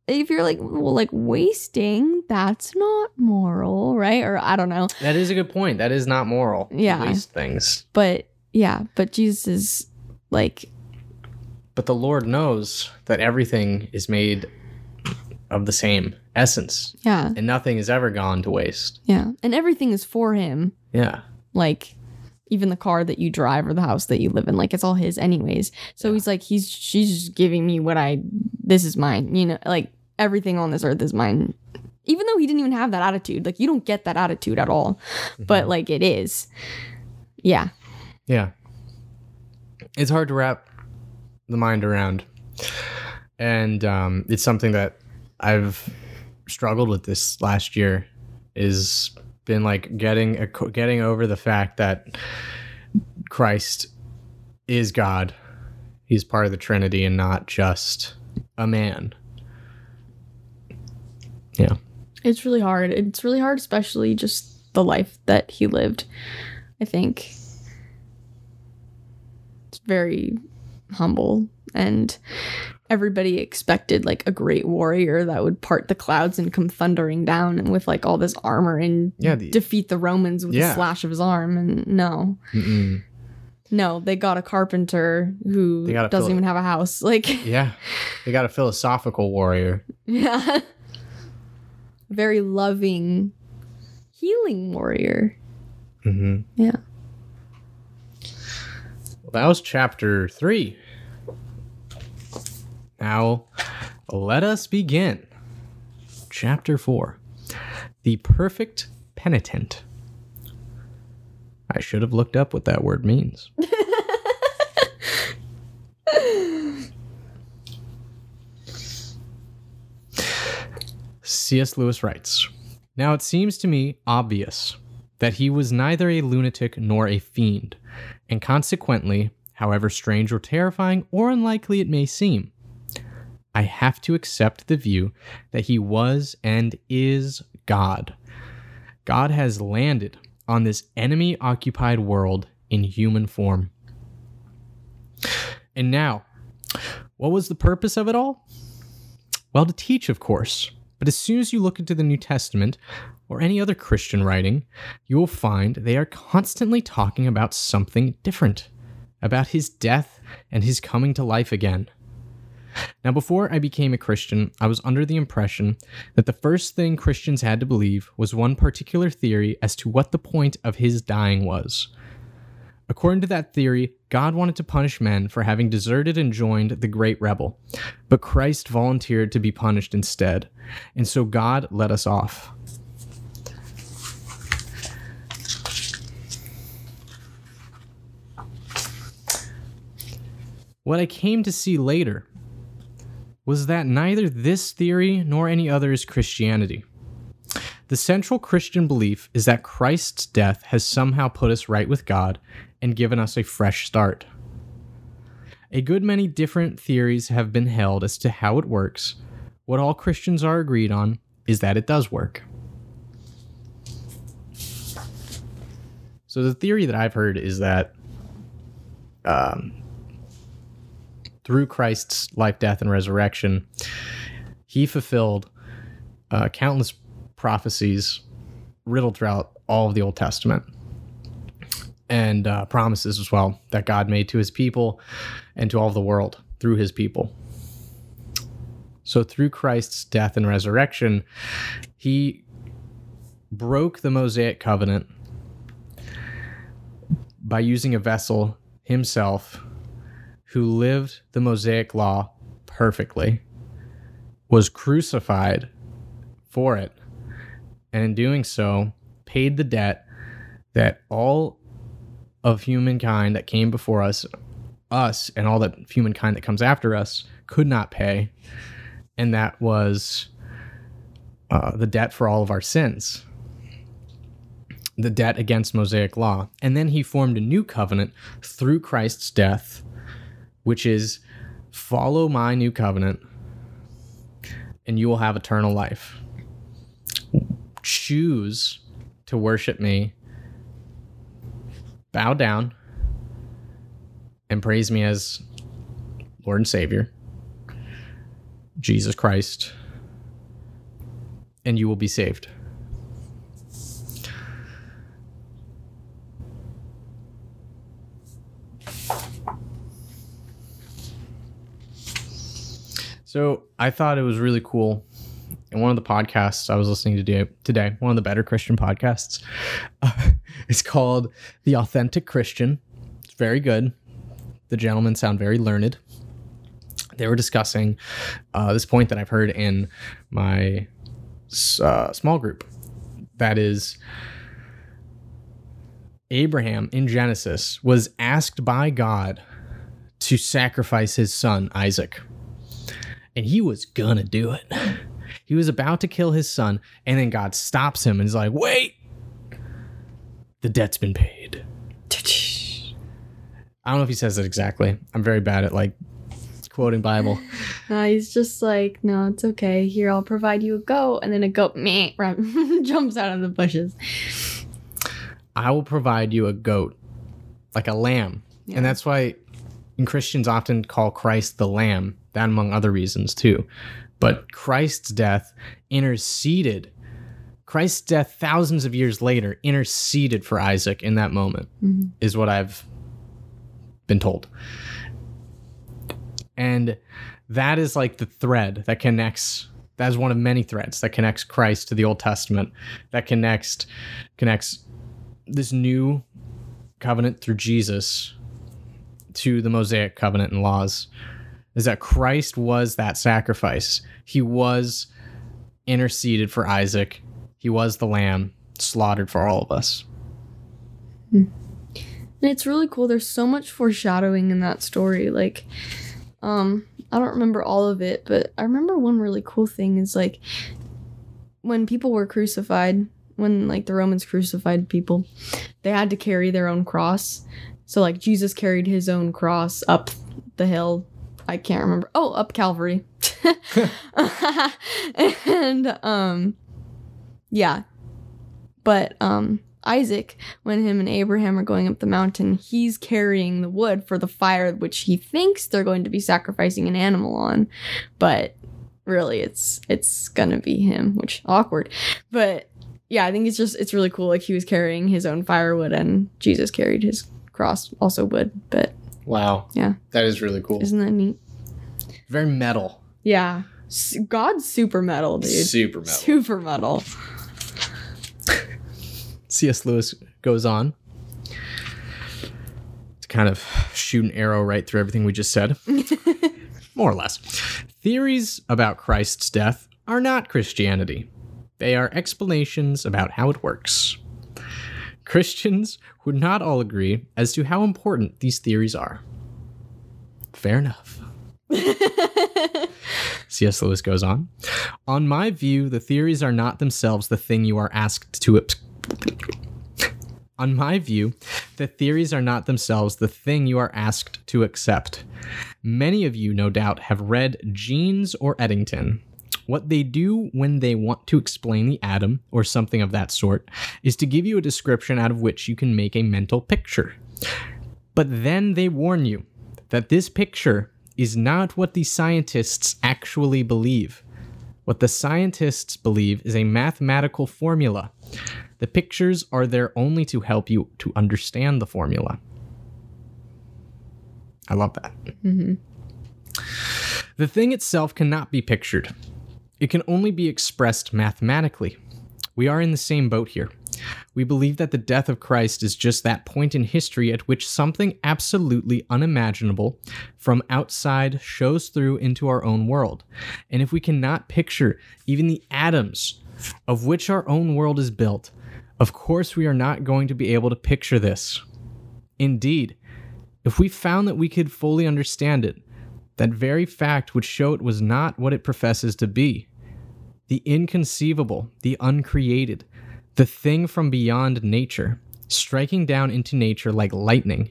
if you're like well like wasting that's not moral right or i don't know That is a good point. That is not moral. to Yeah. waste things. but yeah but jesus is like But the Lord knows that everything is made of the same essence, yeah. And nothing has ever gone to waste. yeah. And everything is for him. Yeah. like even the car that you drive or the house that you live in like it's all his anyways. So he's like he's she's just giving me what i this is mine you know like everything on this earth is mine. Even though he didn't even have that attitude like you don't get that attitude at all. But mm-hmm. like it is. Yeah Yeah. It's hard to wrap the mind around. And um, it's something that I've struggled with this last year is been like getting getting over the fact that Christ is God. He's part of the Trinity and not just a man. Yeah. it's really hard it's really hard especially just the life that he lived i think very humble and everybody expected like a great warrior that would part the clouds and come thundering down and with like all this armor and Yeah, the- defeat the romans with Yeah. a slash of his arm and no Mm-mm. no they got a carpenter who They got a doesn't even have a house like Yeah. They got a philosophical warrior. yeah very loving healing warrior Mm-hmm. yeah Well, that was chapter three. Now, let us begin. Chapter four The Perfect Penitent. I should have looked up what that word means. C.S. Lewis writes Now it seems to me obvious that he was neither a lunatic nor a fiend, and consequently, however strange or terrifying or unlikely it may seem, I have to accept the view that he was and is God. God has landed on this enemy occupied world in human form. And now, what was the purpose of it all? Well, to teach, of course. But as soon as you look into the New Testament or any other Christian writing, you will find they are constantly talking about something different about his death and his coming to life again. Now, before I became a Christian, I was under the impression that the first thing Christians had to believe was one particular theory as to what the point of his dying was. According to that theory, God wanted to punish men for having deserted and joined the great rebel, but Christ volunteered to be punished instead, and so God let us off. What I came to see later was that neither this theory nor any other is Christianity. The central Christian belief is that Christ's death has somehow put us right with God and given us a fresh start. A good many different theories have been held as to how it works. What all Christians are agreed on is that it does work. So, the theory that I've heard is that um, through Christ's life, death, and resurrection, he fulfilled uh, countless prophecies riddled throughout all of the Old Testament and uh, promises as well that God made to his people and to all of the world through his people. So, through Christ's death and resurrection, he broke the Mosaic covenant by using a vessel himself who lived the Mosaic law perfectly, was crucified for it, and in doing so, paid the debt that all of humankind that came before us, us, and all that humankind that comes after us could not pay. And that was uh, the debt for all of our sins, the debt against Mosaic law. And then he formed a new covenant through Christ's death which is follow my new covenant and you will have eternal life. Choose to worship me, bow down, and praise me as Lord and Savior, Jesus Christ, and you will be saved. So I thought it was really cool. One of the podcasts I was listening to today, one of the better Christian podcasts, uh, is called The Authentic Christian. It's very good. The gentlemen sound very learned. They were discussing uh, this point that I've heard in my uh, small group. That is, Abraham in Genesis was asked by God to sacrifice his son, Isaac and he was gonna do it. He was about to kill his son, and then God stops him and he's like, "Wait, the debt's been paid." I don't know if he says it exactly. I'm very bad at like quoting Bible. No, uh, he's just like, "No, it's okay. Here, I'll provide you a goat," and then a goat meh, jumps out of the bushes. I will provide you a goat, like a lamb, yeah. and that's why Christians often call Christ the Lamb that among other reasons too. But Christ's death interceded. Christ's death thousands of years later interceded for Isaac in that moment, mm-hmm. is what I've been told. And that is like the thread that connects that is one of many threads that connects Christ to the Old Testament, that connects connects this new covenant through Jesus to the Mosaic covenant and laws is that Christ was that sacrifice. He was interceded for Isaac. He was the lamb slaughtered for all of us. And it's really cool. There's so much foreshadowing in that story. Like, um, I don't remember all of it, but I remember one really cool thing is like when people were crucified, when like the Romans crucified people, they had to carry their own cross. So like Jesus carried his own cross up the hill. I can't remember. Oh, up Calvary. and um yeah. But um Isaac, when him and Abraham are going up the mountain, he's carrying the wood for the fire which he thinks they're going to be sacrificing an animal on. But really it's it's gonna be him, which awkward. But yeah, I think it's just it's really cool. Like he was carrying his own firewood and Jesus carried his cross, also wood. But Wow. Yeah. That is really cool. isn't that neat? Very metal. Yeah. God's super metal, dude. Super metal. Super metal. C.S. Lewis goes on to kind of shoot an arrow right through everything we just said. More or less. Theories about Christ's death are not Christianity, they are explanations about how it works. Christians would not all agree as to how important these theories are. Fair enough. C.S. Lewis goes on. On my view, the theories are not themselves the thing you are asked to. Ex- on my view, the theories are not themselves the thing you are asked to accept. Many of you, no doubt, have read Jeans or Eddington. What they do when they want to explain the atom, or something of that sort, is to give you a description out of which you can make a mental picture. But then they warn you that this picture is not what the scientists actually believe. What the scientists believe is a mathematical formula. The pictures are there only to help you to understand the formula. I love that. Mm-hmm. The thing itself cannot be pictured, it can only be expressed mathematically. We are in the same boat here. We believe that the death of Christ is just that point in history at which something absolutely unimaginable from outside shows through into our own world. And if we cannot picture even the atoms of which our own world is built, of course we are not going to be able to picture this. Indeed, if we found that we could fully understand it, that very fact would show it was not what it professes to be. The inconceivable, the uncreated, the thing from beyond nature, striking down into nature like lightning.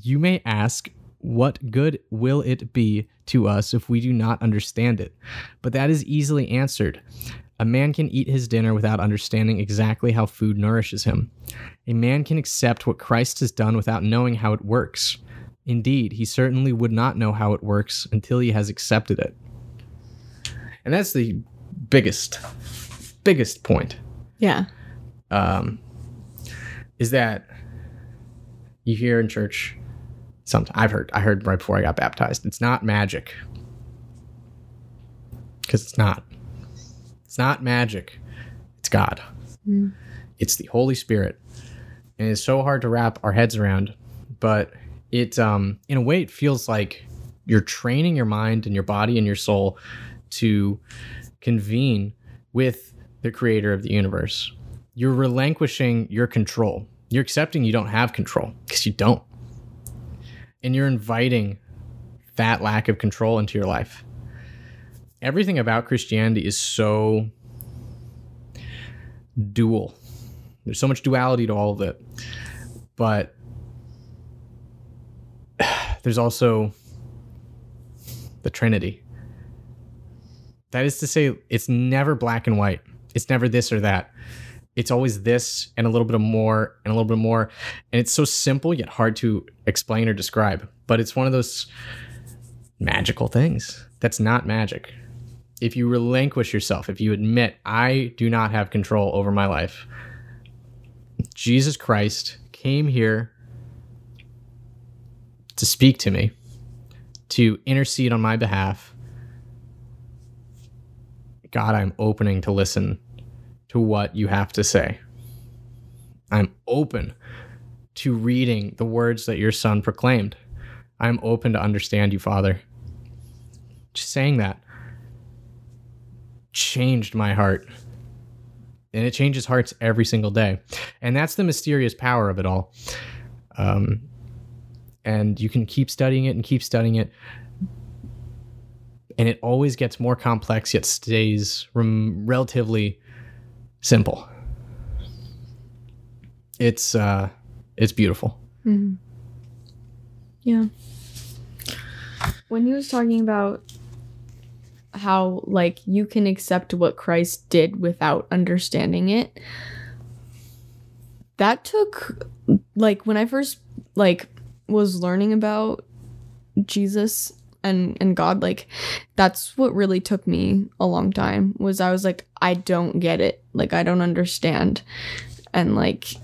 You may ask, what good will it be to us if we do not understand it? But that is easily answered. A man can eat his dinner without understanding exactly how food nourishes him. A man can accept what Christ has done without knowing how it works. Indeed, he certainly would not know how it works until he has accepted it. And that's the biggest, biggest point Yeah. um, is that you hear in church sometimes I've heard I heard right before I got baptized. It's not magic because it's not. It's not magic. It's God. It's the Holy Spirit, and it's so hard to wrap our heads around. But it, um, in a way, it feels like you're training your mind and your body and your soul to convene with the Creator of the universe you're relinquishing your control. You're accepting you don't have control because you don't. And you're inviting that lack of control into your life. Everything about Christianity is so dual. There's so much duality to all of it. But there's also the Trinity. That is to say, it's never black and white. It's never this or that it's always this and a little bit of more and a little bit more and it's so simple yet hard to explain or describe but it's one of those magical things that's not magic if you relinquish yourself if you admit i do not have control over my life jesus christ came here to speak to me to intercede on my behalf god i'm opening to listen to what you have to say. I'm open to reading the words that your son proclaimed. I'm open to understand you, Father. Just saying that changed my heart. And it changes hearts every single day. And that's the mysterious power of it all. Um, and you can keep studying it and keep studying it. And it always gets more complex, yet stays rem- relatively simple. it's uh it's beautiful. Mhm. Yeah. When he was talking about how like you can accept what Christ did without understanding it, that took like when I first like was learning about Jesus and and God like that's what really took me a long time was I was like I don't get it. Like I don't understand. And like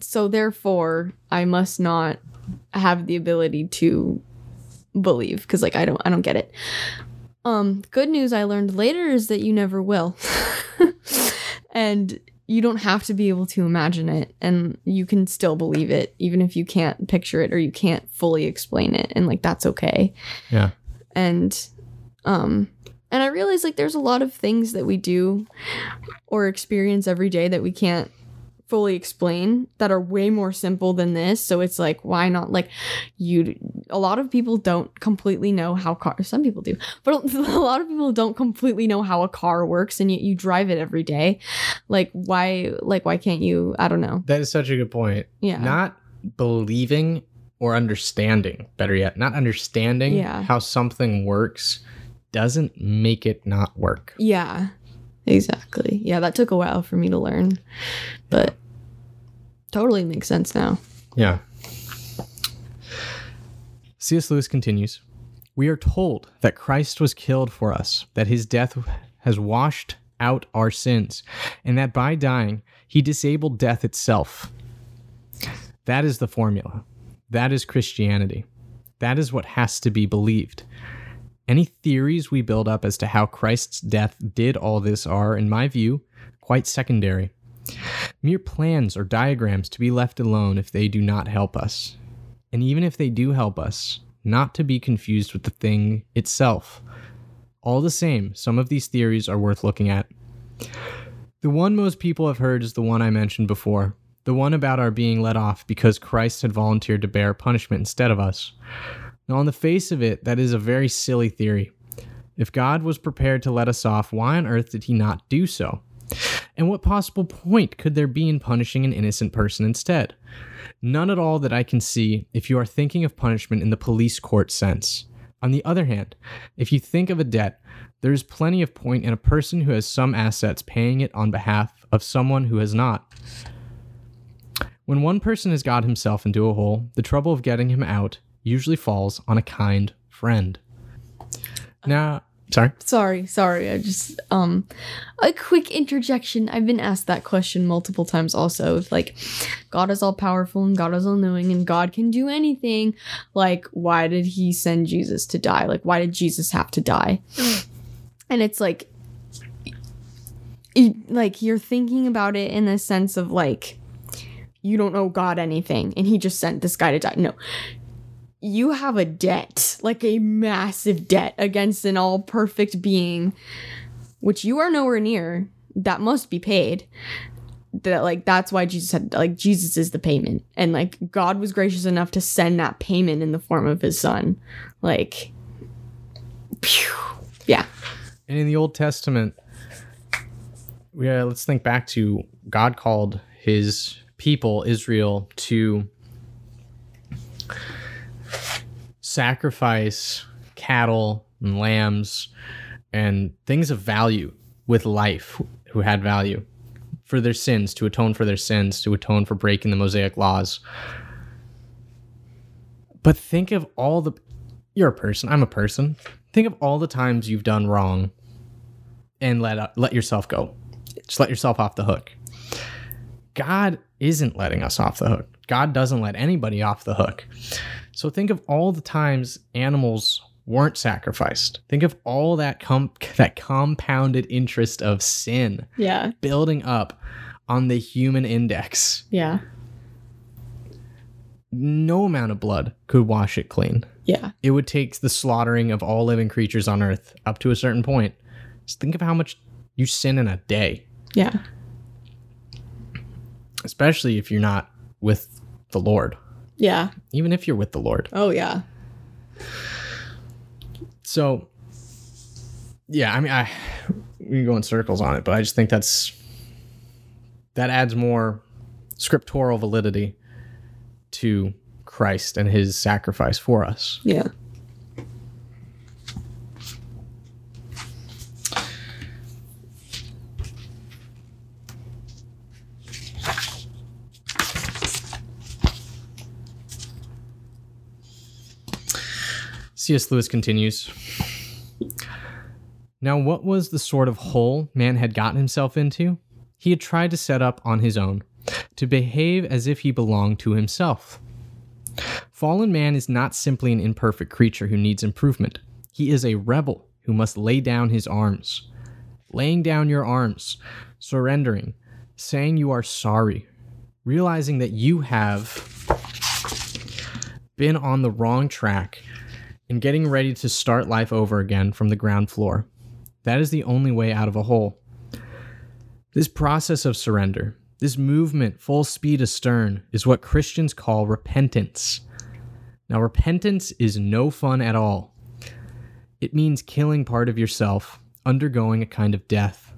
so therefore I must not have the ability to believe because like I don't I don't get it. Um good news I learned later is that you never will. and you don't have to be able to imagine it and you can still believe it even if you can't picture it or you can't fully explain it and like that's okay Yeah. and um and i realize like there's a lot of things that we do or experience every day that we can't fully explain that are way more simple than this. So it's like why not? Like you a lot of people don't completely know how car some people do but a lot of people don't completely know how a car works and yet you drive it every day. Like why like why can't you? I don't know. That is such a good point. yeah. Not believing or understanding, better yet, not understanding Yeah. how something works doesn't make it not work. Yeah, exactly. Yeah, that took a while for me to learn, but totally makes sense now. Yeah. C.S. Lewis continues We are told that Christ was killed for us, that his death has washed out our sins, and that by dying, he disabled death itself. That is the formula. That is Christianity. That is what has to be believed. Any theories we build up as to how Christ's death did all this are, in my view, quite secondary. Mere plans or diagrams to be left alone if they do not help us. And even if they do help us, not to be confused with the thing itself. All the same, some of these theories are worth looking at. The one most people have heard is the one I mentioned before the one about our being let off because Christ had volunteered to bear punishment instead of us. Now, on the face of it, that is a very silly theory. If God was prepared to let us off, why on earth did he not do so? And what possible point could there be in punishing an innocent person instead? None at all that I can see if you are thinking of punishment in the police court sense. On the other hand, if you think of a debt, there is plenty of point in a person who has some assets paying it on behalf of someone who has not. When one person has got himself into a hole, the trouble of getting him out usually falls on a kind friend. Now, sorry. Sorry, sorry. I just um a quick interjection. I've been asked that question multiple times also. If like God is all powerful and God is all knowing and God can do anything, like why did he send Jesus to die? Like why did Jesus have to die? And it's like it- like you're thinking about it in the sense of like you don't know God anything and he just sent this guy to die. No. You have a debt, like a massive debt against an all perfect being, which you are nowhere near. That must be paid. That like that's why Jesus said like Jesus is the payment. And like God was gracious enough to send that payment in the form of his son. Like phew. Yeah. And in the Old Testament, yeah, uh, let's think back to God called his people, Israel, to sacrifice cattle and lambs and things of value with life who had value for their sins, to atone for their sins, to atone for breaking the Mosaic laws. But think of all the. You're a person. I'm a person. Think of all the times you've done wrong and let uh, let yourself go. Just let yourself off the hook. God isn't letting us off the hook. God doesn't let anybody off the hook. So think of all the times animals weren't sacrificed. Think of all that com- that compounded interest of sin Yeah. building up on the human index. Yeah. No amount of blood could wash it clean. Yeah. It would take the slaughtering of all living creatures on earth up to a certain point. Just think of how much you sin in a day. Yeah. especially if you're not with the Lord. Yeah. Even if you're with the Lord. Oh yeah. So, yeah, I mean, I we can go in circles on it, but I just think that's that adds more scriptural validity to Christ and his sacrifice for us. Yeah. C.S. Lewis continues. Now, what was the sort of hole man had gotten himself into? He had tried to set up on his own, to behave as if he belonged to himself. Fallen man is not simply an imperfect creature who needs improvement. He is a rebel who must lay down his arms. Laying down your arms, surrendering, saying you are sorry, realizing that you have been on the wrong track and getting ready to start life over again from the ground floor. That is the only way out of a hole. This process of surrender, this movement full speed astern, is what Christians call repentance. Now, repentance is no fun at all. It means killing part of yourself, undergoing a kind of death.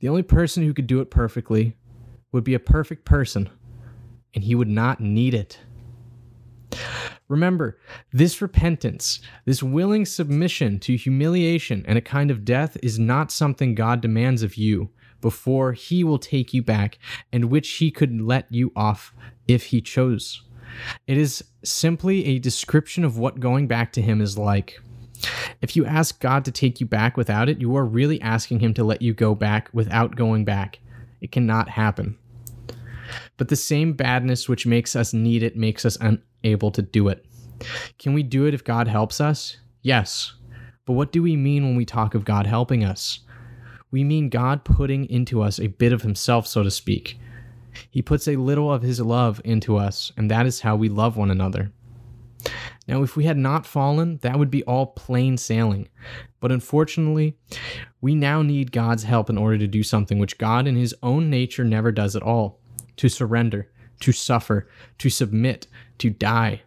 The only person who could do it perfectly would be a perfect person, and he would not need it. Remember, this repentance, this willing submission to humiliation and a kind of death is not something God demands of you before he will take you back and which he could let you off if he chose. It is simply a description of what going back to him is like. If you ask God to take you back without it, you are really asking him to let you go back without going back. It cannot happen. But the same badness which makes us need it makes us unable to do it. Can we do it if God helps us? Yes. But what do we mean when we talk of God helping us? We mean God putting into us a bit of Himself, so to speak. He puts a little of His love into us, and that is how we love one another. Now, if we had not fallen, that would be all plain sailing. But unfortunately, we now need God's help in order to do something which God in His own nature never does at all to surrender, to suffer, to submit, to die.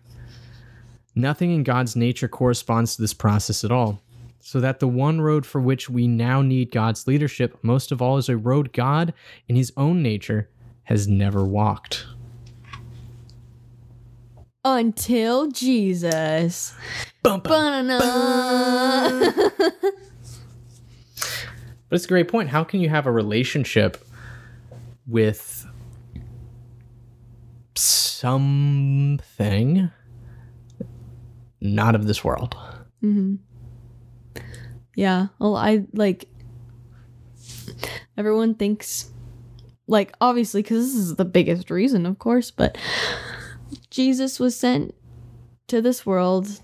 Nothing in God's nature corresponds to this process at all. So that the one road for which we now need God's leadership, most of all, is a road God, in His own nature, has never walked. Until Jesus. Bum, bum. But it's a great point. How can you have a relationship with something not of this world? Mm-hmm. Yeah. Well, I like everyone thinks like obviously cuz this is the biggest reason, of course, but Jesus was sent to this world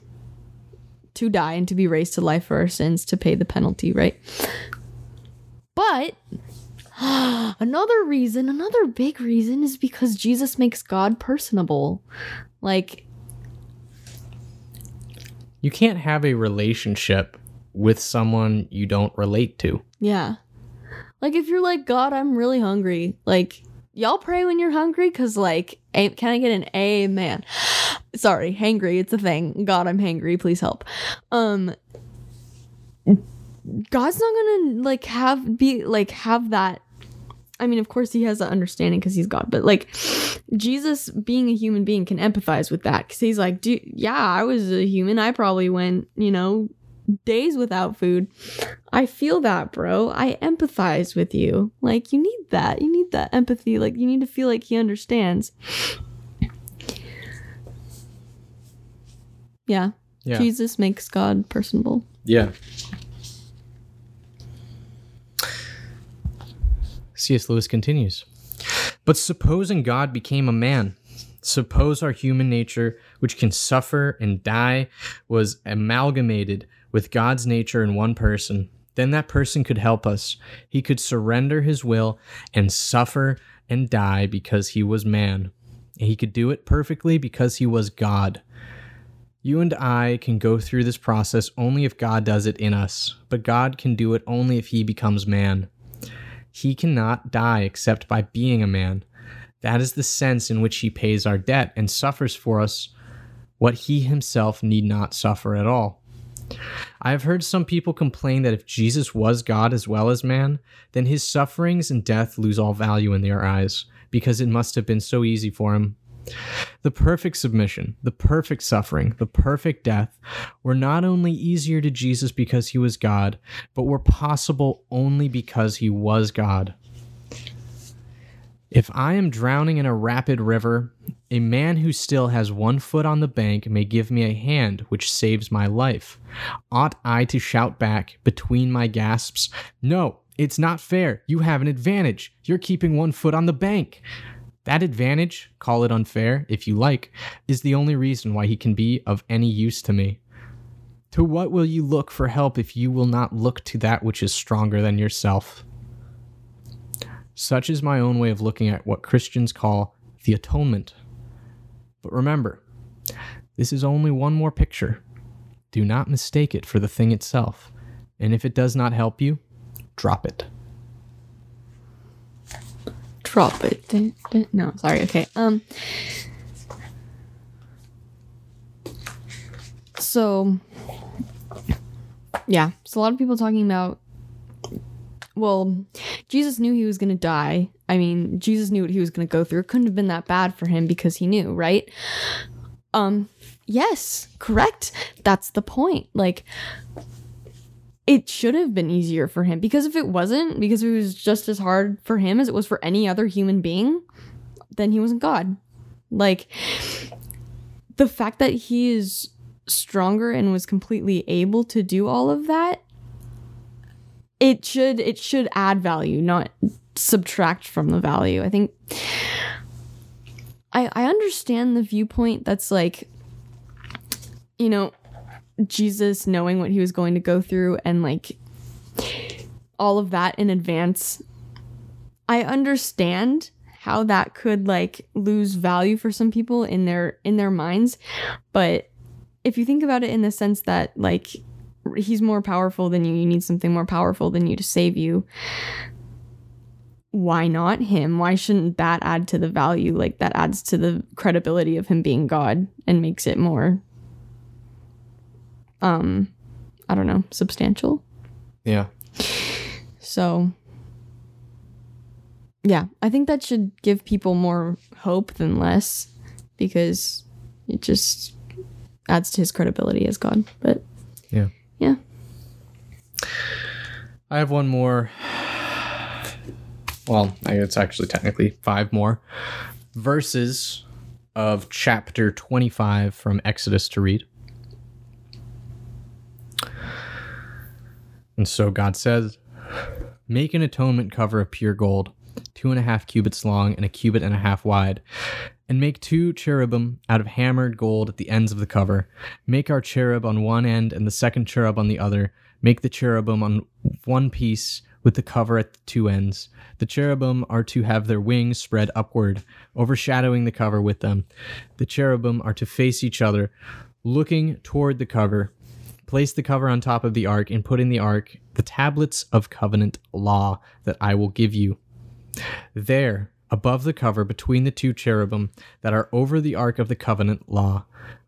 to die and to be raised to life for our sins to pay the penalty, right? But another reason, another big reason is because Jesus makes God personable. Like You can't have a relationship with someone you don't relate to. Yeah. Like if you're like, God, I'm really hungry. Like, y'all pray when you're hungry? Cause like, can I get an amen? Sorry, hangry, it's a thing. God, I'm hangry, please help. Um God's not gonna like have be like have that I mean, of course, he has that understanding because he's God, but like Jesus, being a human being, can empathize with that because he's like, dude, yeah, I was a human. I probably went, you know, days without food. I feel that, bro. I empathize with you. Like, you need that. You need that empathy. Like, you need to feel like he understands. Yeah. Yeah. Jesus makes God personable. Yeah. C.S. Lewis continues. But supposing God became a man, suppose our human nature, which can suffer and die, was amalgamated with God's nature in one person, then that person could help us. He could surrender his will and suffer and die because he was man. And he could do it perfectly because he was God. You and I can go through this process only if God does it in us, but God can do it only if he becomes man. He cannot die except by being a man. That is the sense in which he pays our debt and suffers for us what he himself need not suffer at all. I have heard some people complain that if Jesus was God as well as man, then his sufferings and death lose all value in their eyes, because it must have been so easy for him. The perfect submission, the perfect suffering, the perfect death were not only easier to Jesus because he was God, but were possible only because he was God. If I am drowning in a rapid river, a man who still has one foot on the bank may give me a hand which saves my life. Ought I to shout back between my gasps, No, it's not fair. You have an advantage. You're keeping one foot on the bank. That advantage, call it unfair if you like, is the only reason why he can be of any use to me. To what will you look for help if you will not look to that which is stronger than yourself? Such is my own way of looking at what Christians call the atonement. But remember, this is only one more picture. Do not mistake it for the thing itself, and if it does not help you, drop it. Drop it. No, sorry. Okay. Um. So, yeah, so a lot of people talking about. Well, Jesus knew he was going to die. I mean, Jesus knew what he was going to go through. It couldn't have been that bad for him because he knew, right? Um, yes, correct. That's the point. Like, it should have been easier for him because if it wasn't, because it was just as hard for him as it was for any other human being, then he wasn't God. Like, the fact that he is stronger and was completely able to do all of that it should it should add value not subtract from the value i think i i understand the viewpoint that's like you know jesus knowing what he was going to go through and like all of that in advance i understand how that could like lose value for some people in their in their minds but if you think about it in the sense that like he's more powerful than you, you need something more powerful than you to save you. Why not him? Why shouldn't that add to the value? Like that adds to the credibility of him being God and makes it more um I don't know, substantial. Yeah. So yeah, I think that should give people more hope than less because it just adds to his credibility as God. But Yeah. yeah. I have one more. Well, it's actually technically five more verses of chapter 25 from Exodus to read. And so God says, Make an atonement cover of pure gold, two and a half cubits long and a cubit and a half wide, and make two cherubim out of hammered gold at the ends of the cover. Make our cherub on one end and the second cherub on the other. Make the cherubim on one piece with the cover at the two ends. The cherubim are to have their wings spread upward, overshadowing the cover with them. The cherubim are to face each other, looking toward the cover. Place the cover on top of the ark and put in the ark the tablets of covenant law that I will give you. There, above the cover between the two cherubim that are over the ark of the covenant law,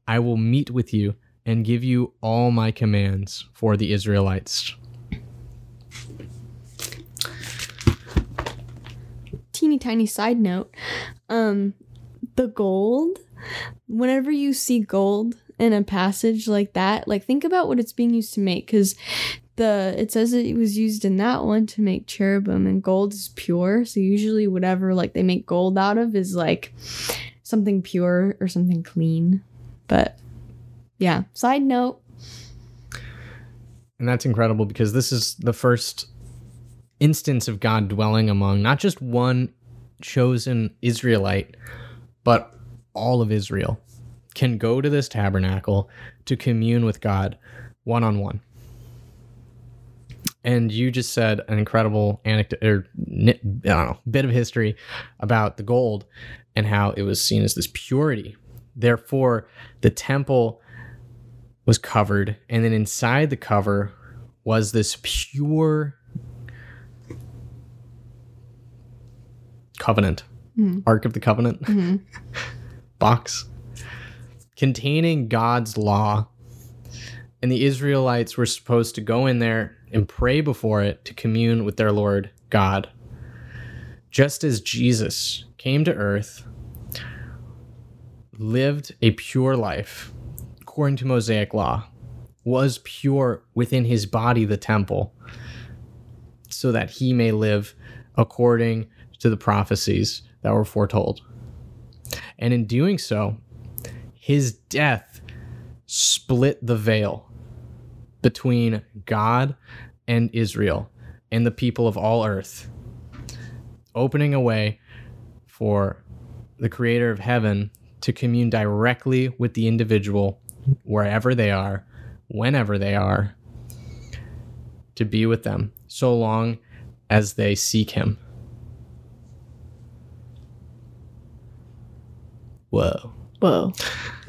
I will meet with you and give you all my commands for the Israelites. teeny tiny side note um the gold whenever you see gold in a passage like that like think about what it's being used to make because the it says it was used in that one to make cherubim and gold is pure. So usually whatever like they make gold out of is like something pure or something clean. But yeah. Side note. And that's incredible because this is the first instance of God dwelling among not just one chosen Israelite, but all of Israel can go to this tabernacle to commune with God one on one. And you just said an incredible anecdote or I don't know, bit of history about the gold and how it was seen as this purity. Therefore, the temple was covered, and then inside the cover was this pure covenant, mm-hmm. Ark of the Covenant mm-hmm. box containing God's law. And the Israelites were supposed to go in there and pray before it to commune with their Lord God. just as Jesus came to earth, lived a pure life according to Mosaic law, was pure within his body, the temple, so that he may live according to the prophecies that were foretold. And in doing so, his death split the veil between God and Israel and the people of all earth, opening a way for the creator of heaven to commune directly with the individual wherever they are, whenever they are, to be with them so long as they seek him. Whoa. Whoa.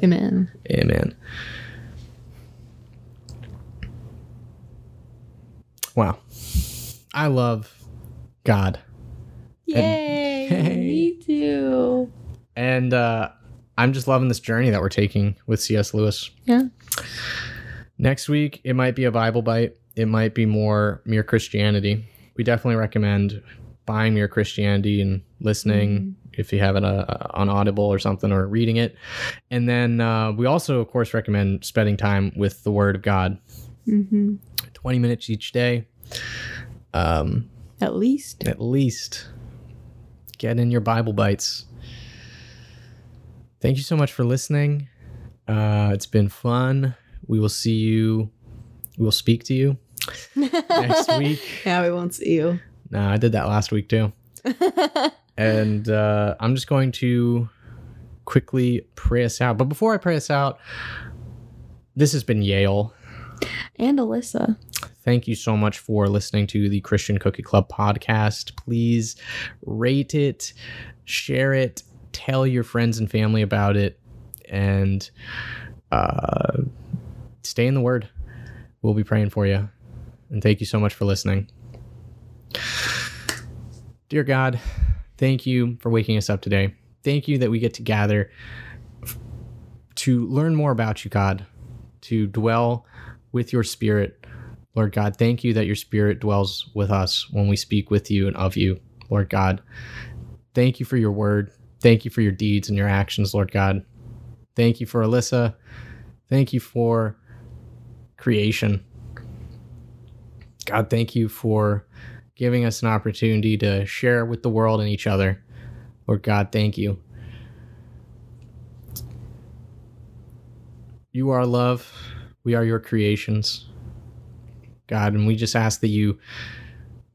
Amen. Amen. Wow. I love God. Yay. Hey. Me too. And uh, I'm just loving this journey that we're taking with C.S. Lewis. Yeah. Next week, it might be a Bible bite. It might be more Mere Christianity. We definitely recommend buying Mere Christianity and listening if you have it uh, on Audible or something or reading it. And then uh, we also, of course, recommend spending time with the Word of God. Mm-hmm. 20 minutes each day. Um, At least. at least get in your Bible bites. Thank you so much for listening. Uh, it's been fun. We will see you. We will speak to you next week. Yeah, we won't see you. No, I did that last week too. and uh, I'm just going to quickly pray us out. But before I pray us out, this has been Yale. And Alyssa. Thank you so much for listening to the Christian Cookie Club podcast. Please rate it, share it, tell your friends and family about it, and uh, stay in the Word. We'll be praying for you. And thank you so much for listening. Dear God, thank you for waking us up today. Thank you that we get to gather to learn more about you, God, to dwell with your spirit. Lord God, thank you that your spirit dwells with us when we speak with you and of you, Lord God. Thank you for your word. Thank you for your deeds and your actions, Lord God. Thank you for Alyssa. Thank you for creation. God, thank you for giving us an opportunity to share with the world and each other. Lord God, thank you. You are love. We are your creations. God, and we just ask that you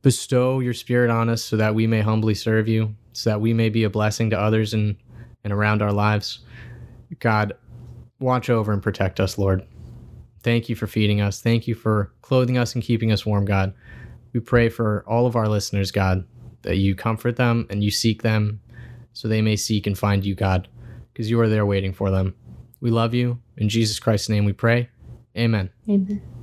bestow your spirit on us so that we may humbly serve you, so that we may be a blessing to others and, and around our lives. God, watch over and protect us, Lord. Thank you for feeding us. Thank you for clothing us and keeping us warm, God. We pray for all of our listeners, God, that you comfort them and you seek them so they may seek and find you, God, because you are there waiting for them. We love you. In Jesus Christ's name we pray. Amen. Amen.